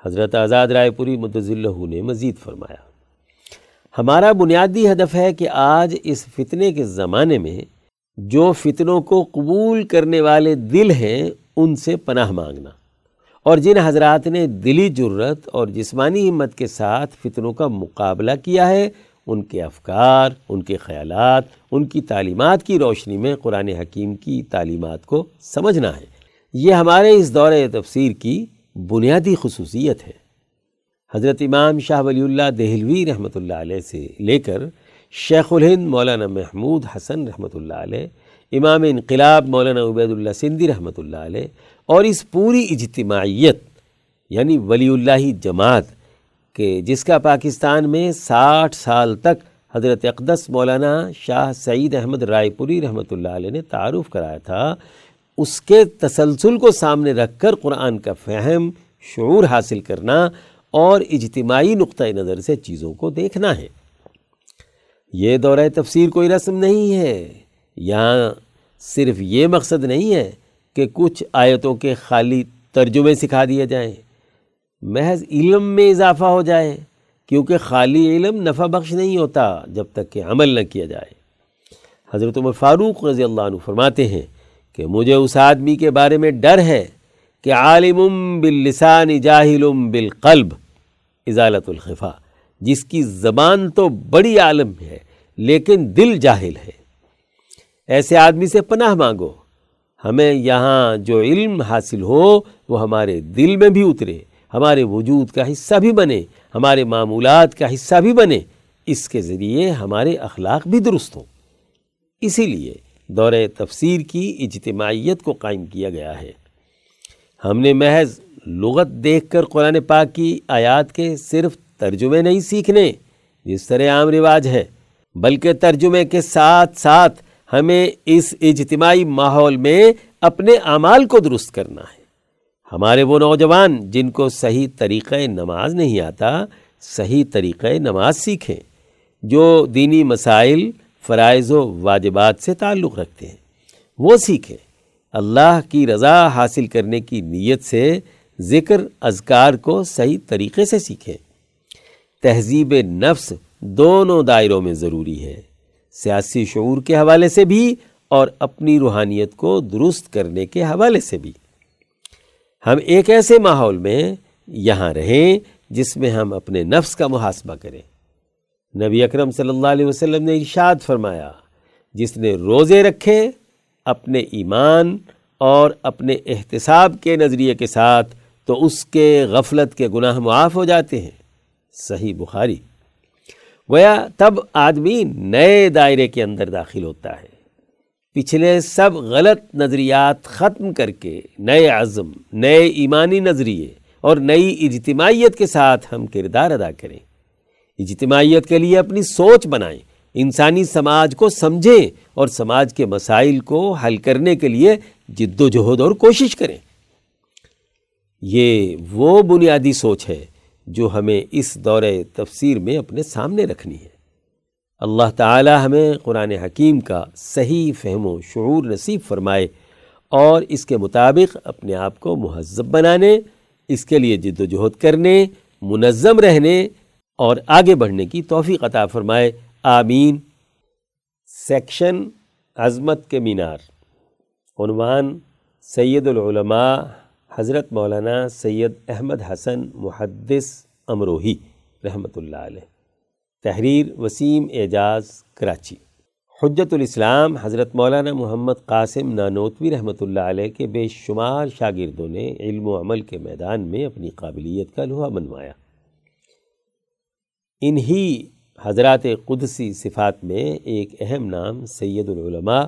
حضرت آزاد رائے پوری اللہ نے مزید فرمایا، ہمارا بنیادی ہدف ہے کہ آج اس فتنے کے زمانے میں جو فتنوں کو قبول کرنے والے دل ہیں، ان سے پناہ مانگنا۔ اور جن حضرات نے دلی جرت اور جسمانی ہمت کے ساتھ فتنوں کا مقابلہ کیا ہے، ان کے افکار، ان کے خیالات، ان کی تعلیمات کی روشنی میں قرآن حکیم کی تعلیمات کو سمجھنا ہے۔ یہ ہمارے اس دور تفسیر کی بنیادی خصوصیت ہے۔ حضرت امام شاہ ولی اللہ دہلوی رحمۃ اللہ علیہ سے لے کر شیخ الہند مولانا محمود حسن رحمۃ اللہ علیہ، امام انقلاب مولانا عبید اللہ سندھی رحمۃ اللہ علیہ اور اس پوری اجتماعیت یعنی ولی اللہ جماعت، کہ جس کا پاکستان میں ساٹھ سال تک حضرت اقدس مولانا شاہ سعید احمد رائے پوری رحمۃ اللہ علیہ نے تعارف کرایا تھا، اس کے تسلسل کو سامنے رکھ کر قرآن کا فہم، شعور حاصل کرنا اور اجتماعی نقطۂ نظر سے چیزوں کو دیکھنا ہے۔ یہ دورہ تفسیر کوئی رسم نہیں ہے، یہاں صرف یہ مقصد نہیں ہے کہ کچھ آیتوں کے خالی ترجمے سکھا دیے جائیں۔ محض علم میں اضافہ ہو جائے، کیونکہ خالی علم نفع بخش نہیں ہوتا جب تک کہ عمل نہ کیا جائے۔ حضرت عمر فاروق رضی اللہ عنہ فرماتے ہیں کہ مجھے اس آدمی کے بارے میں ڈر ہے کہ عالم باللسان جاہل بالقلب، ازالت الخفا جس کی زبان تو بڑی عالم ہے لیکن دل جاہل ہے۔ ایسے آدمی سے پناہ مانگو۔ ہمیں یہاں جو علم حاصل ہو وہ ہمارے دل میں بھی اترے، ہمارے وجود کا حصہ بھی بنے، ہمارے معمولات کا حصہ بھی بنے، اس کے ذریعے ہمارے اخلاق بھی درست ہوں۔ اسی لیے دور تفسیر کی اجتماعیت کو قائم کیا گیا ہے۔ ہم نے محض لغت دیکھ کر قرآن پاک کی آیات کے صرف ترجمے نہیں سیکھنے، جس طرح عام رواج ہے، بلکہ ترجمے کے ساتھ ساتھ ہمیں اس اجتماعی ماحول میں اپنے اعمال کو درست کرنا ہے۔ ہمارے وہ نوجوان جن کو صحیح طریقۂ نماز نہیں آتا، صحیح طریقۂ نماز سیکھیں، جو دینی مسائل، فرائض و واجبات سے تعلق رکھتے ہیں۔ وہ سیکھیں۔ اللہ کی رضا حاصل کرنے کی نیت سے ذکر، اذکار کو صحیح طریقے سے سیکھیں۔ تہذیب نفس دونوں دائروں میں ضروری ہے۔ سیاسی شعور کے حوالے سے بھی اور اپنی روحانیت کو درست کرنے کے حوالے سے بھی۔ ہم ایک ایسے ماحول میں یہاں رہیں جس میں ہم اپنے نفس کا محاسبہ کریں۔ نبی اکرم صلی اللہ علیہ وسلم نے ارشاد فرمایا، جس نے روزے رکھے، اپنے ایمان اور اپنے احتساب کے نظریے کے ساتھ تو اس کے غفلت کے گناہ معاف ہو جاتے ہیں۔ صحیح بخاری۔ گویا تب آدمی نئے دائرے کے اندر داخل ہوتا ہے۔ پچھلے سب غلط نظریات ختم کر کے نئے عزم، نئے ایمانی نظریے اور نئی اجتماعیت کے ساتھ ہم کردار ادا کریں۔ اجتماعیت کے لیے اپنی سوچ بنائیں، انسانی سماج کو سمجھیں اور سماج کے مسائل کو حل کرنے کے لیے جد و جہد اور کوشش کریں۔ یہ وہ بنیادی سوچ ہے جو ہمیں اس دور تفسیر میں اپنے سامنے رکھنی ہے۔ اللہ تعالی ہمیں قرآن حکیم کا صحیح فہم و شعور نصیب فرمائے اور اس کے مطابق اپنے آپ کو مہذب بنانے، اس کے لیے جد و جہد کرنے، منظم رہنے اور آگے بڑھنے کی توفیق عطا فرمائے۔ آمین۔ سیکشن عظمت کے مینار۔ عنوان سید العلماء حضرت مولانا سید احمد حسن محدث امروہی رحمۃ اللہ علیہ۔ تحریر وسیم اعجاز کراچی۔ حجت الاسلام حضرت مولانا محمد قاسم نانوتوی رحمۃ اللہ علیہ کے بے شمار شاگردوں نے علم و عمل کے میدان میں اپنی قابلیت کا لوہا منوایا انہی حضرات قدسی صفات میں ایک اہم نام سید العلماء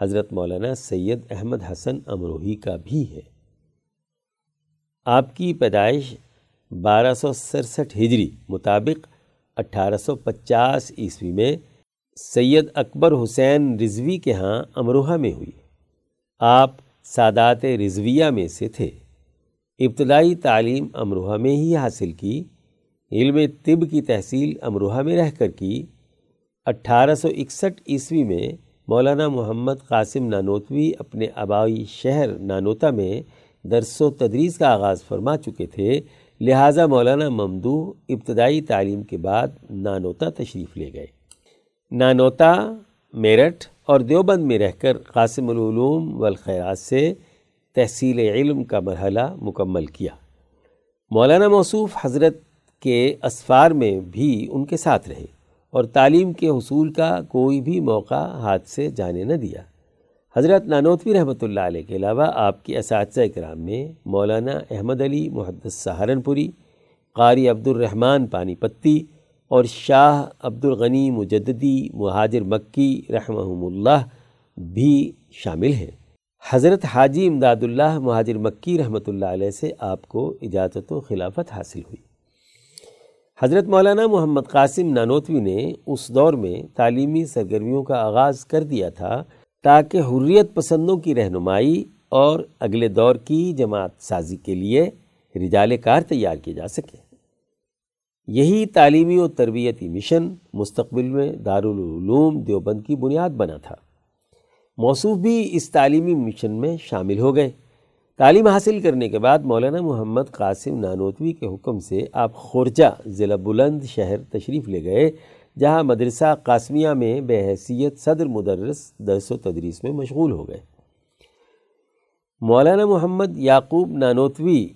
حضرت مولانا سید احمد حسن امروہی کا بھی ہے۔ آپ کی پیدائش بارہ سو سڑسٹھ ہجری مطابق اٹھارہ سو پچاس عیسوی میں سید اکبر حسین رضوی کے ہاں امروہہ میں ہوئی۔ آپ سادات رضویہ میں سے تھے۔ ابتدائی تعلیم امروہہ میں ہی حاصل کی۔ علم طب کی تحصیل امروہہ میں رہ کر کی۔ اٹھارہ سو اکسٹھ عیسوی میں مولانا محمد قاسم نانوتوی اپنے آبائی شہر نانوتا میں درس و تدریس کا آغاز فرما چکے تھے، لہٰذا مولانا ممدو ابتدائی تعلیم کے بعد نانوتا تشریف لے گئے۔ نانوتا، میرٹھ اور دیوبند میں رہ کر قاسم العلوم والخیرات سے تحصیل علم کا مرحلہ مکمل کیا۔ مولانا موصوف حضرت کے اسفار میں بھی ان کے ساتھ رہے اور تعلیم کے حصول کا کوئی بھی موقع ہاتھ سے جانے نہ دیا۔ حضرت نانوتوی رحمۃ اللہ علیہ کے علاوہ آپ کی اساتذہ کرام میں مولانا احمد علی محدث سہارنپوری، قاری عبد الرحمن پانی پتی اور شاہ عبد الغنی مجددی مہاجر مکی رحمہ اللہ بھی شامل ہیں۔ حضرت حاجی امداد اللہ مہاجر مکی رحمۃ اللہ علیہ سے آپ کو اجازت و خلافت حاصل ہوئی۔ حضرت مولانا محمد قاسم نانوتوی نے اس دور میں تعلیمی سرگرمیوں کا آغاز کر دیا تھا تاکہ حریت پسندوں کی رہنمائی اور اگلے دور کی جماعت سازی کے لیے رجال کار تیار کیے جا سکے یہی تعلیمی و تربیتی مشن مستقبل میں دارالعلوم دیوبند کی بنیاد بنا تھا۔ موصوف بھی اس تعلیمی مشن میں شامل ہو گئے۔ تعلیم حاصل کرنے کے بعد مولانا محمد قاسم نانوتوی کے حکم سے آپ خورجہ ضلع بلند شہر تشریف لے گئے۔ جہاں مدرسہ قاسمیہ میں بے حیثیت صدر مدرس درس و تدریس میں مشغول ہو گئے۔ مولانا محمد یعقوب نانوتوی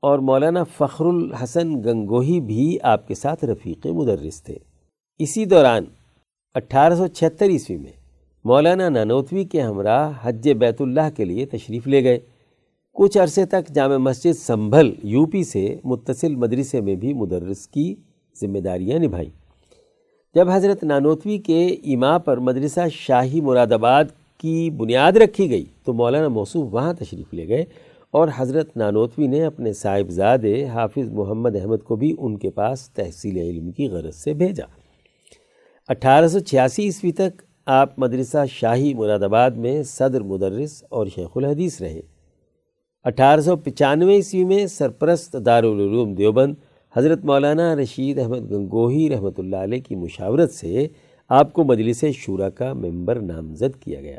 اور مولانا فخر الحسن گنگوہی بھی آپ کے ساتھ رفیق مدرس تھے۔ اسی دوران اٹھارہ سو چھہتر عیسوی میں مولانا نانوتوی کے ہمراہ حج بیت اللہ کے لیے تشریف لے گئے۔ کچھ عرصے تک جامع مسجد سنبھل یو پی سے متصل مدرسے میں بھی مدرس کی ذمہ داریاں نبھائیں۔ جب حضرت نانوتوی کے ایما پر مدرسہ شاہی مراد آباد کی بنیاد رکھی گئی تو مولانا موصوف وہاں تشریف لے گئے اور حضرت نانوتوی نے اپنے صاحبزاد حافظ محمد احمد کو بھی ان کے پاس تحصیل علم کی غرض سے بھیجا۔ اٹھارہ سو چھیاسی عیسوی تک آپ مدرسہ شاہی مراد آباد میں صدر مدرس اور شیخ الحدیث رہے۔ اٹھارہ سو پچانوے عیسوی میں سرپرست دارالعلوم دیوبند حضرت مولانا رشید احمد گنگوہی رحمۃ اللہ علیہ کی مشاورت سے آپ کو مجلس شورا کا ممبر نامزد کیا گیا۔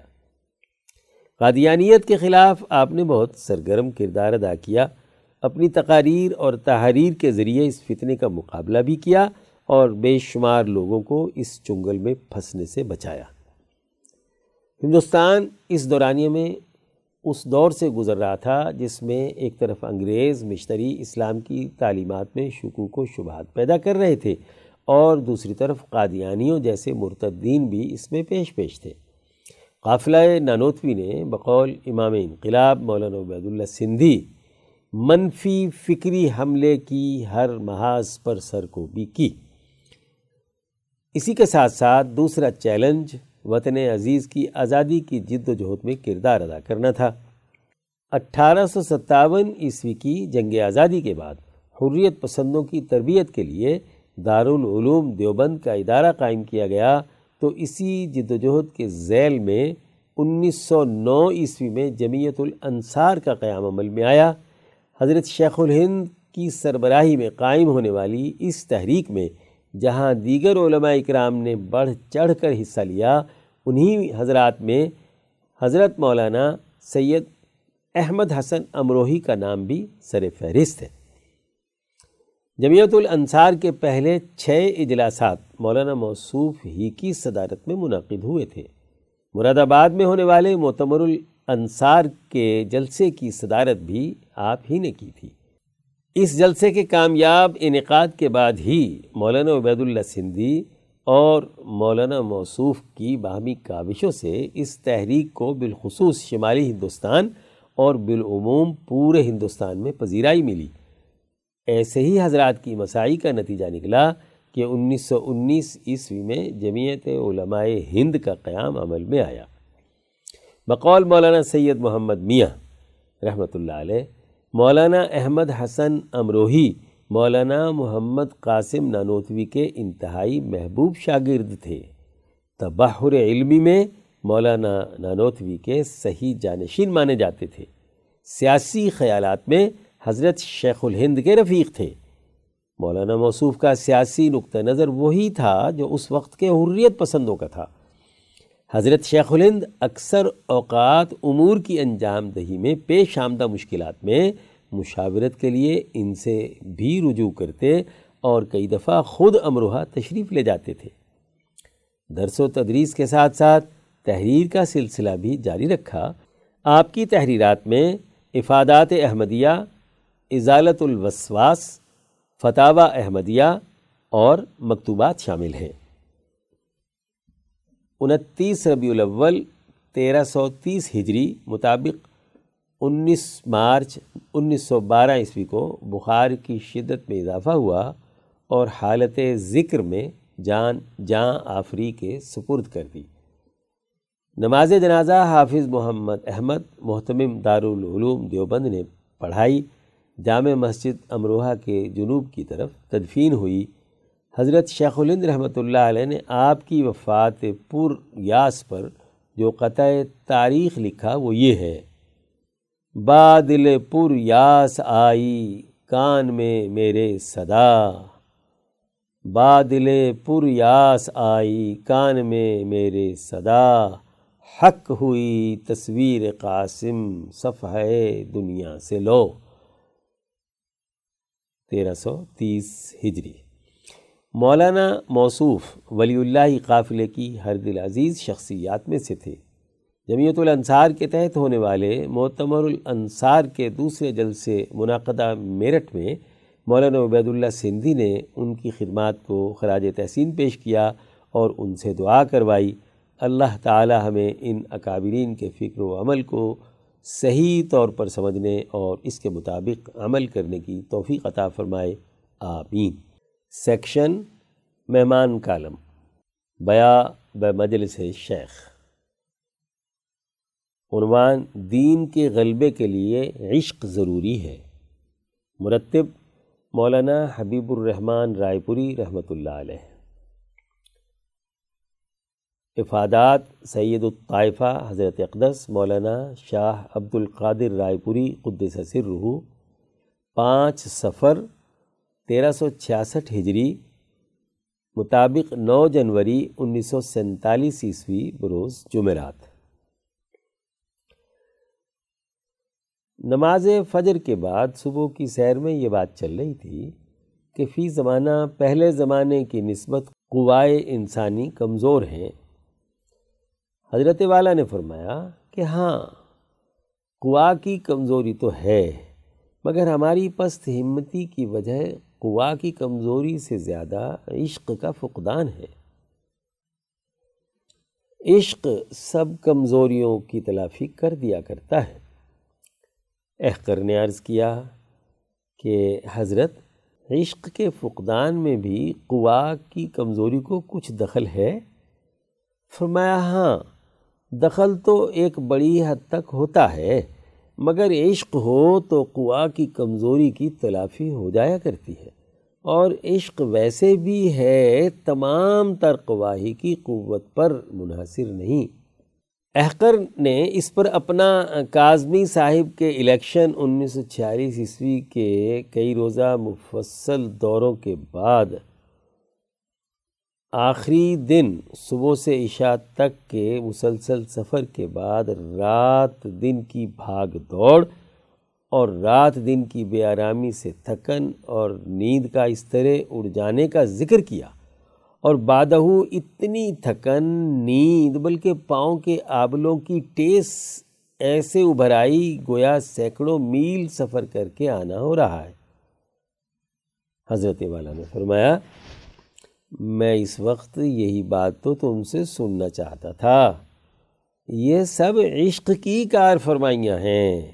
قادیانیت کے خلاف آپ نے بہت سرگرم کردار ادا کیا، اپنی تقاریر اور تحریر کے ذریعے اس فتنے کا مقابلہ بھی کیا اور بے شمار لوگوں کو اس چنگل میں پھنسنے سے بچایا۔ ہندوستان اس دورانیے میں اس دور سے گزر رہا تھا جس میں ایک طرف انگریز مشتری اسلام کی تعلیمات میں شکوک و شبہات پیدا کر رہے تھے اور دوسری طرف قادیانیوں جیسے مرتدین بھی اس میں پیش پیش تھے۔ قافلہ نانوتوی نے بقول امام انقلاب مولانا عبید اللہ سندھی، منفی فکری حملے کی ہر محاذ پر سر کو بھی کی۔ اسی کے ساتھ ساتھ دوسرا چیلنج وطن عزیز کی آزادی کی جد و جہد میں کردار ادا کرنا تھا۔ اٹھارہ سو ستاون عیسوی کی جنگ آزادی کے بعد حریت پسندوں کی تربیت کے لیے دارالعلوم دیوبند کا ادارہ قائم کیا گیا۔ تو اسی جد و جہد کے ذیل میں انیس سو نو عیسوی میں جمعیت الانصار کا قیام عمل میں آیا۔ حضرت شیخ الہند کی سربراہی میں قائم ہونے والی اس تحریک میں جہاں دیگر علماء اکرام نے بڑھ چڑھ کر حصہ لیا، انہی حضرات میں حضرت مولانا سید احمد حسن امروہی کا نام بھی سر فہرست ہے۔ جمعیت الانصار کے پہلے چھ اجلاسات مولانا موصوف ہی کی صدارت میں منعقد ہوئے تھے۔ مراد آباد میں ہونے والے معتمر الانصار کے جلسے کی صدارت بھی آپ ہی نے کی تھی۔ اس جلسے کے کامیاب انعقاد کے بعد ہی مولانا عبید اللہ سندھی اور مولانا موصوف کی باہمی کاوشوں سے اس تحریک کو بالخصوص شمالی ہندوستان اور بالعموم پورے ہندوستان میں پذیرائی ملی۔ ایسے ہی حضرات کی مسائی کا نتیجہ نکلا کہ انیس سو انیس عیسوی میں جمعیت علماء ہند کا قیام عمل میں آیا۔ بقول مولانا سید محمد میاں رحمۃ اللہ علیہ مولانا احمد حسن امروہی، مولانا محمد قاسم نانوتوی کے انتہائی محبوب شاگرد تھے۔ تباہر علمی میں مولانا نانوتوی کے صحیح جانشین مانے جاتے تھے۔ سیاسی خیالات میں حضرت شیخ الہند کے رفیق تھے۔ مولانا موصوف کا سیاسی نقطہ نظر وہی تھا جو اس وقت کے حریت پسندوں کا تھا۔ حضرت شیخ الہند اکثر اوقات امور کی انجام دہی میں پیش آمدہ مشکلات میں مشاورت کے لیے ان سے بھی رجوع کرتے اور کئی دفعہ خود امروہہ تشریف لے جاتے تھے۔ درس و تدریس کے ساتھ ساتھ تحریر کا سلسلہ بھی جاری رکھا۔ آپ کی تحریرات میں افادات احمدیہ ازالت الوسواس فتح احمدیہ اور مکتوبات شامل ہیں۔ انتیس ربیع الاول، تیرہ سو تیس ہجری مطابق انیس مارچ انیس سو بارہ عیسوی کو بخار کی شدت میں اضافہ ہوا اور حالت ذکر میں جان، جاں آفری کے سپرد کر دی۔ نماز جنازہ حافظ محمد احمد، محتمم دارالعلوم دیوبند نے پڑھائی، جامع مسجد امروہہ کے جنوب کی طرف تدفین ہوئی۔ حضرت شیخ الند رحمۃ اللہ علیہ نے آپ کی وفات پر یاس پر جو قطع تاریخ لکھا وہ یہ ہے۔ بادل پر یاس آئی کان میں میرے صدا۔ بادل پر یاس آئی کان میں میرے صدا۔ حق ہوئی تصویر قاسم صفحہ دنیا سے لو۔ تیرہ سو تیس ہجری۔ مولانا موصوف ولی اللہ قافلے کی ہر دل عزیز شخصیات میں سے تھے۔ جمعیت الانصار کے تحت ہونے والے معتمر الانصار کے دوسرے جلسے منعقدہ میرٹھ میں مولانا عبید اللہ سندھی نے ان کی خدمات کو خراج تحسین پیش کیا اور ان سے دعا کروائی۔ اللہ تعالی ہمیں ان اکابرین کے فکر و عمل کو صحیح طور پر سمجھنے اور اس کے مطابق عمل کرنے کی توفیق عطا فرمائے۔ آمین۔ سیکشن مہمان کالم، بیا ب مجلس شیخ۔ عنوان دین کے غلبے کے لیے عشق ضروری ہے۔ مرتب مولانا حبیب الرحمن رائے پوری رحمۃ اللہ علیہ۔ افادات سید الطائفہ حضرت اقدس مولانا شاہ عبد القادر رائے پوری قدس سر پانچ سفر تیرہ سو چھیاسٹھ ہجری مطابق نو جنوری انیس سو سینتالیس عیسوی بروز جمعرات۔ نماز فجر کے بعد صبح کی سیر میں یہ بات چل رہی تھی کہ فی زمانہ پہلے زمانے کی نسبت قوائے انسانی کمزور ہیں۔ حضرت والا نے فرمایا کہ ہاں قوا کی کمزوری تو ہے، مگر ہماری پست ہمتی کی وجہ قوا کی کمزوری سے زیادہ عشق کا فقدان ہے۔ عشق سب کمزوریوں کی تلافی کر دیا کرتا ہے۔ احقر نے عرض کیا کہ حضرت، عشق کے فقدان میں بھی قوا کی کمزوری کو کچھ دخل ہے؟ فرمایا ہاں دخل تو ایک بڑی حد تک ہوتا ہے۔ مگر عشق ہو تو قوا کی کمزوری کی تلافی ہو جایا کرتی ہے۔ اور عشق ویسے بھی ہے، تمام تر قواہی کی قوت پر منحصر نہیں۔ احقر نے اس پر اپنا کاظمی صاحب کے الیکشن انیس سو چھیالیس عیسوی کے کئی روزہ مفصل دوروں کے بعد آخری دن صبح سے عشاء تک کے مسلسل سفر کے بعد رات دن کی بھاگ دوڑ اور رات دن کی بے آرامی سے تھکن اور نیند کا اس طرح اڑ جانے کا ذکر کیا اور بادہ اتنی تھکن، نیند، بلکہ پاؤں کے آبلوں کی ٹیس ایسے ابھر آئی گویا سینکڑوں میل سفر کر کے آنا ہو رہا ہے۔ حضرت والا نے فرمایا میں اس وقت یہی بات تو تم سے سننا چاہتا تھا۔ یہ سب عشق کی کار فرمائیاں ہیں۔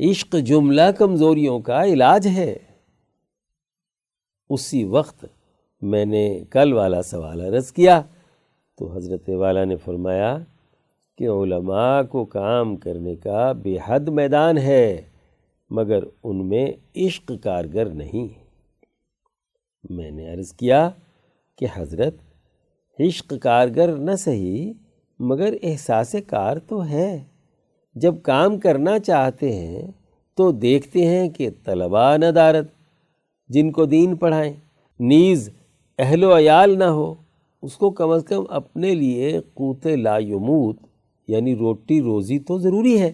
عشق جملہ کمزوریوں کا علاج ہے۔ اسی وقت میں نے کل والا سوال عرض کیا۔ تو حضرت والا نے فرمایا کہ علماء کو کام کرنے کا بے حد میدان ہے، مگر ان میں عشق کارگر نہیں۔ میں نے عرض کیا کہ حضرت عشق کارگر نہ صحیح، مگر احساس کار تو ہے۔ جب کام کرنا چاہتے ہیں تو دیکھتے ہیں کہ طلباء ندارت، جن کو دین پڑھائیں۔ نیز اہل و عیال نہ ہو، اس کو کم از کم اپنے لیے قوت لا یموت یعنی روٹی روزی تو ضروری ہے۔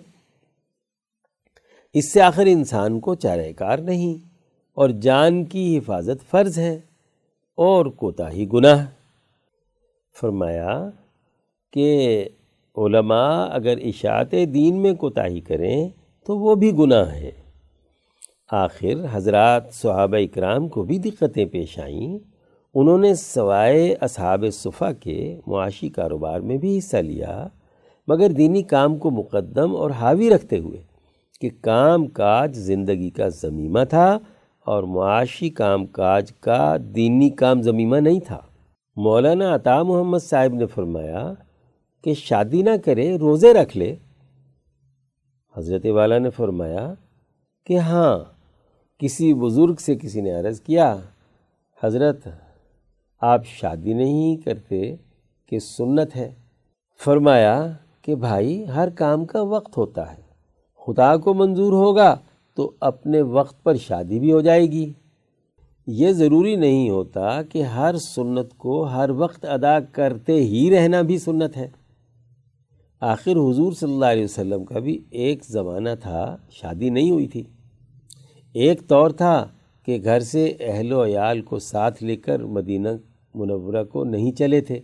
اس سے آخر انسان کو چارہ کار نہیں۔ اور جان کی حفاظت فرض ہے اور کوتا ہی گناہ۔ فرمایا کہ علماء اگر اشاعت دین میں کوتاہی کریں تو وہ بھی گناہ ہے۔ آخر حضرات صحابہ اکرام کو بھی دقتیں پیش آئیں۔ انہوں نے سوائے اصحاب صفحہ کے معاشی کاروبار میں بھی حصہ لیا، مگر دینی کام کو مقدم اور حاوی رکھتے ہوئے کہ کام کاج زندگی کا ضمیمہ تھا اور معاشی کام کاج کا دینی کام ضمیمہ نہیں تھا۔ مولانا عطا محمد صاحب نے فرمایا کہ شادی نہ کرے، روزے رکھ لے۔ حضرت والا نے فرمایا کہ ہاں کسی بزرگ سے کسی نے عرض کیا، حضرت، آپ شادی نہیں کرتے کہ سنت ہے؟ فرمایا کہ بھائی، ہر کام کا وقت ہوتا ہے۔ خدا کو منظور ہوگا۔ تو اپنے وقت پر شادی بھی ہو جائے گی۔ یہ ضروری نہیں ہوتا کہ ہر سنت کو ہر وقت ادا کرتے ہی رہنا بھی سنت ہے۔ آخر حضور صلی اللہ علیہ وسلم کا بھی ایک زمانہ تھا، شادی نہیں ہوئی تھی۔ ایک طور تھا کہ گھر سے اہل و عیال کو ساتھ لے کر مدینہ منورہ کو نہیں چلے تھے۔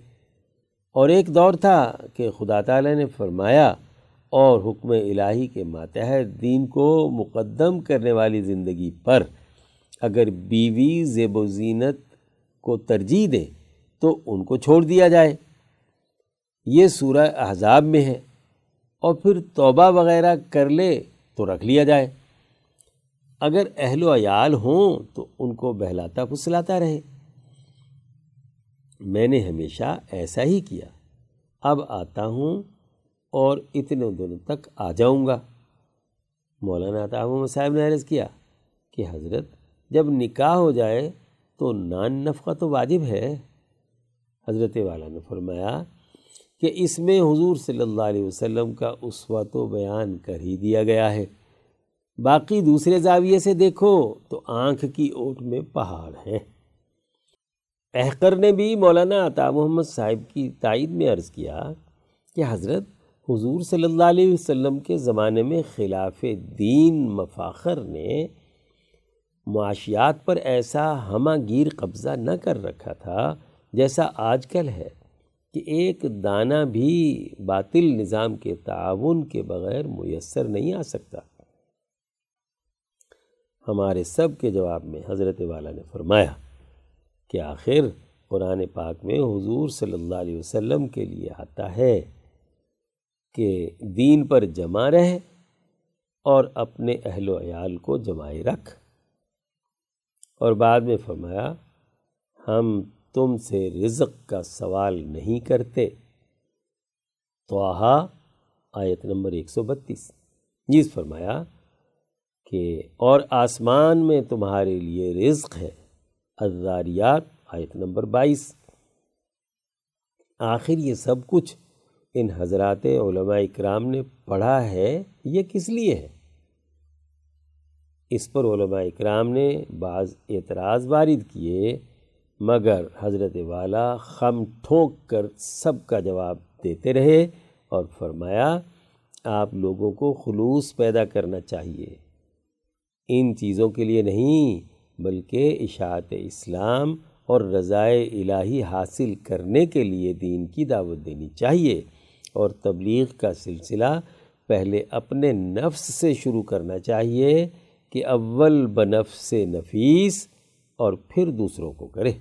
اور ایک دور تھا کہ خدا تعالی نے فرمایا اور حکم الہی کے ماتحت دین کو مقدم کرنے والی زندگی پر اگر بیوی زیب و زینت کو ترجیح دے تو ان کو چھوڑ دیا جائے۔ یہ سورہ احزاب میں ہے۔ اور پھر توبہ وغیرہ کر لے تو رکھ لیا جائے۔ اگر اہل و عیال ہوں تو ان کو بہلاتا پھسلاتا رہے۔ میں نے ہمیشہ ایسا ہی کیا۔ اب آتا ہوں اور اتنے دنوں تک آ جاؤں گا۔ مولانا تعمم صاحب نے عرض کیا کہ حضرت، جب نکاح ہو جائے تو نان نفقہ تو واجب ہے۔ حضرت والا نے فرمایا کہ اس میں حضور صلی اللہ علیہ وسلم کا اسوہ و بیان کر ہی دیا گیا ہے۔ باقی دوسرے زاویے سے دیکھو تو آنکھ کی اوٹ میں پہاڑ ہے احقر نے بھی مولانا عطا محمد صاحب کی تائید میں عرض کیا کہ حضرت حضور صلی اللہ علیہ وسلم کے زمانے میں خلاف دین مفاخر نے معاشیات پر ایسا ہمہ گیر قبضہ نہ کر رکھا تھا جیسا آج کل ہے کہ ایک دانہ بھی باطل نظام کے تعاون کے بغیر میسر نہیں آ سکتا۔ ہمارے سب کے جواب میں حضرت والا نے فرمایا کہ آخر قرآن پاک میں حضور صلی اللہ علیہ وسلم کے لیے آتا ہے۔ کہ دین پر جمع رہے اور اپنے اہل و عیال کو جمائے رکھ۔ اور بعد میں فرمایا، ہم تم سے رزق کا سوال نہیں کرتے۔ توحا آیت نمبر ایک سو بتیس۔ جیس فرمایا کہ اور آسمان میں تمہارے لیے رزق ہے۔ ازاریات آیت نمبر بائیس۔ آخر یہ سب کچھ ان حضرات علماء اکرام نے پڑھا ہے، یہ کس لیے ہے؟ اس پر علماء اکرام نے بعض اعتراض وارد کیے، مگر حضرت والا خم ٹھونک کر سب کا جواب دیتے رہے اور فرمایا، آپ لوگوں کو خلوص پیدا کرنا چاہیے۔ ان چیزوں کے لیے نہیں، بلکہ اشاعت اسلام اور رضائے الہی حاصل کرنے کے لیے دین کی دعوت دینی چاہیے۔ اور تبلیغ کا سلسلہ پہلے اپنے نفس سے شروع کرنا چاہیے کہ اول بنفس نفیس اور پھر دوسروں کو کرے۔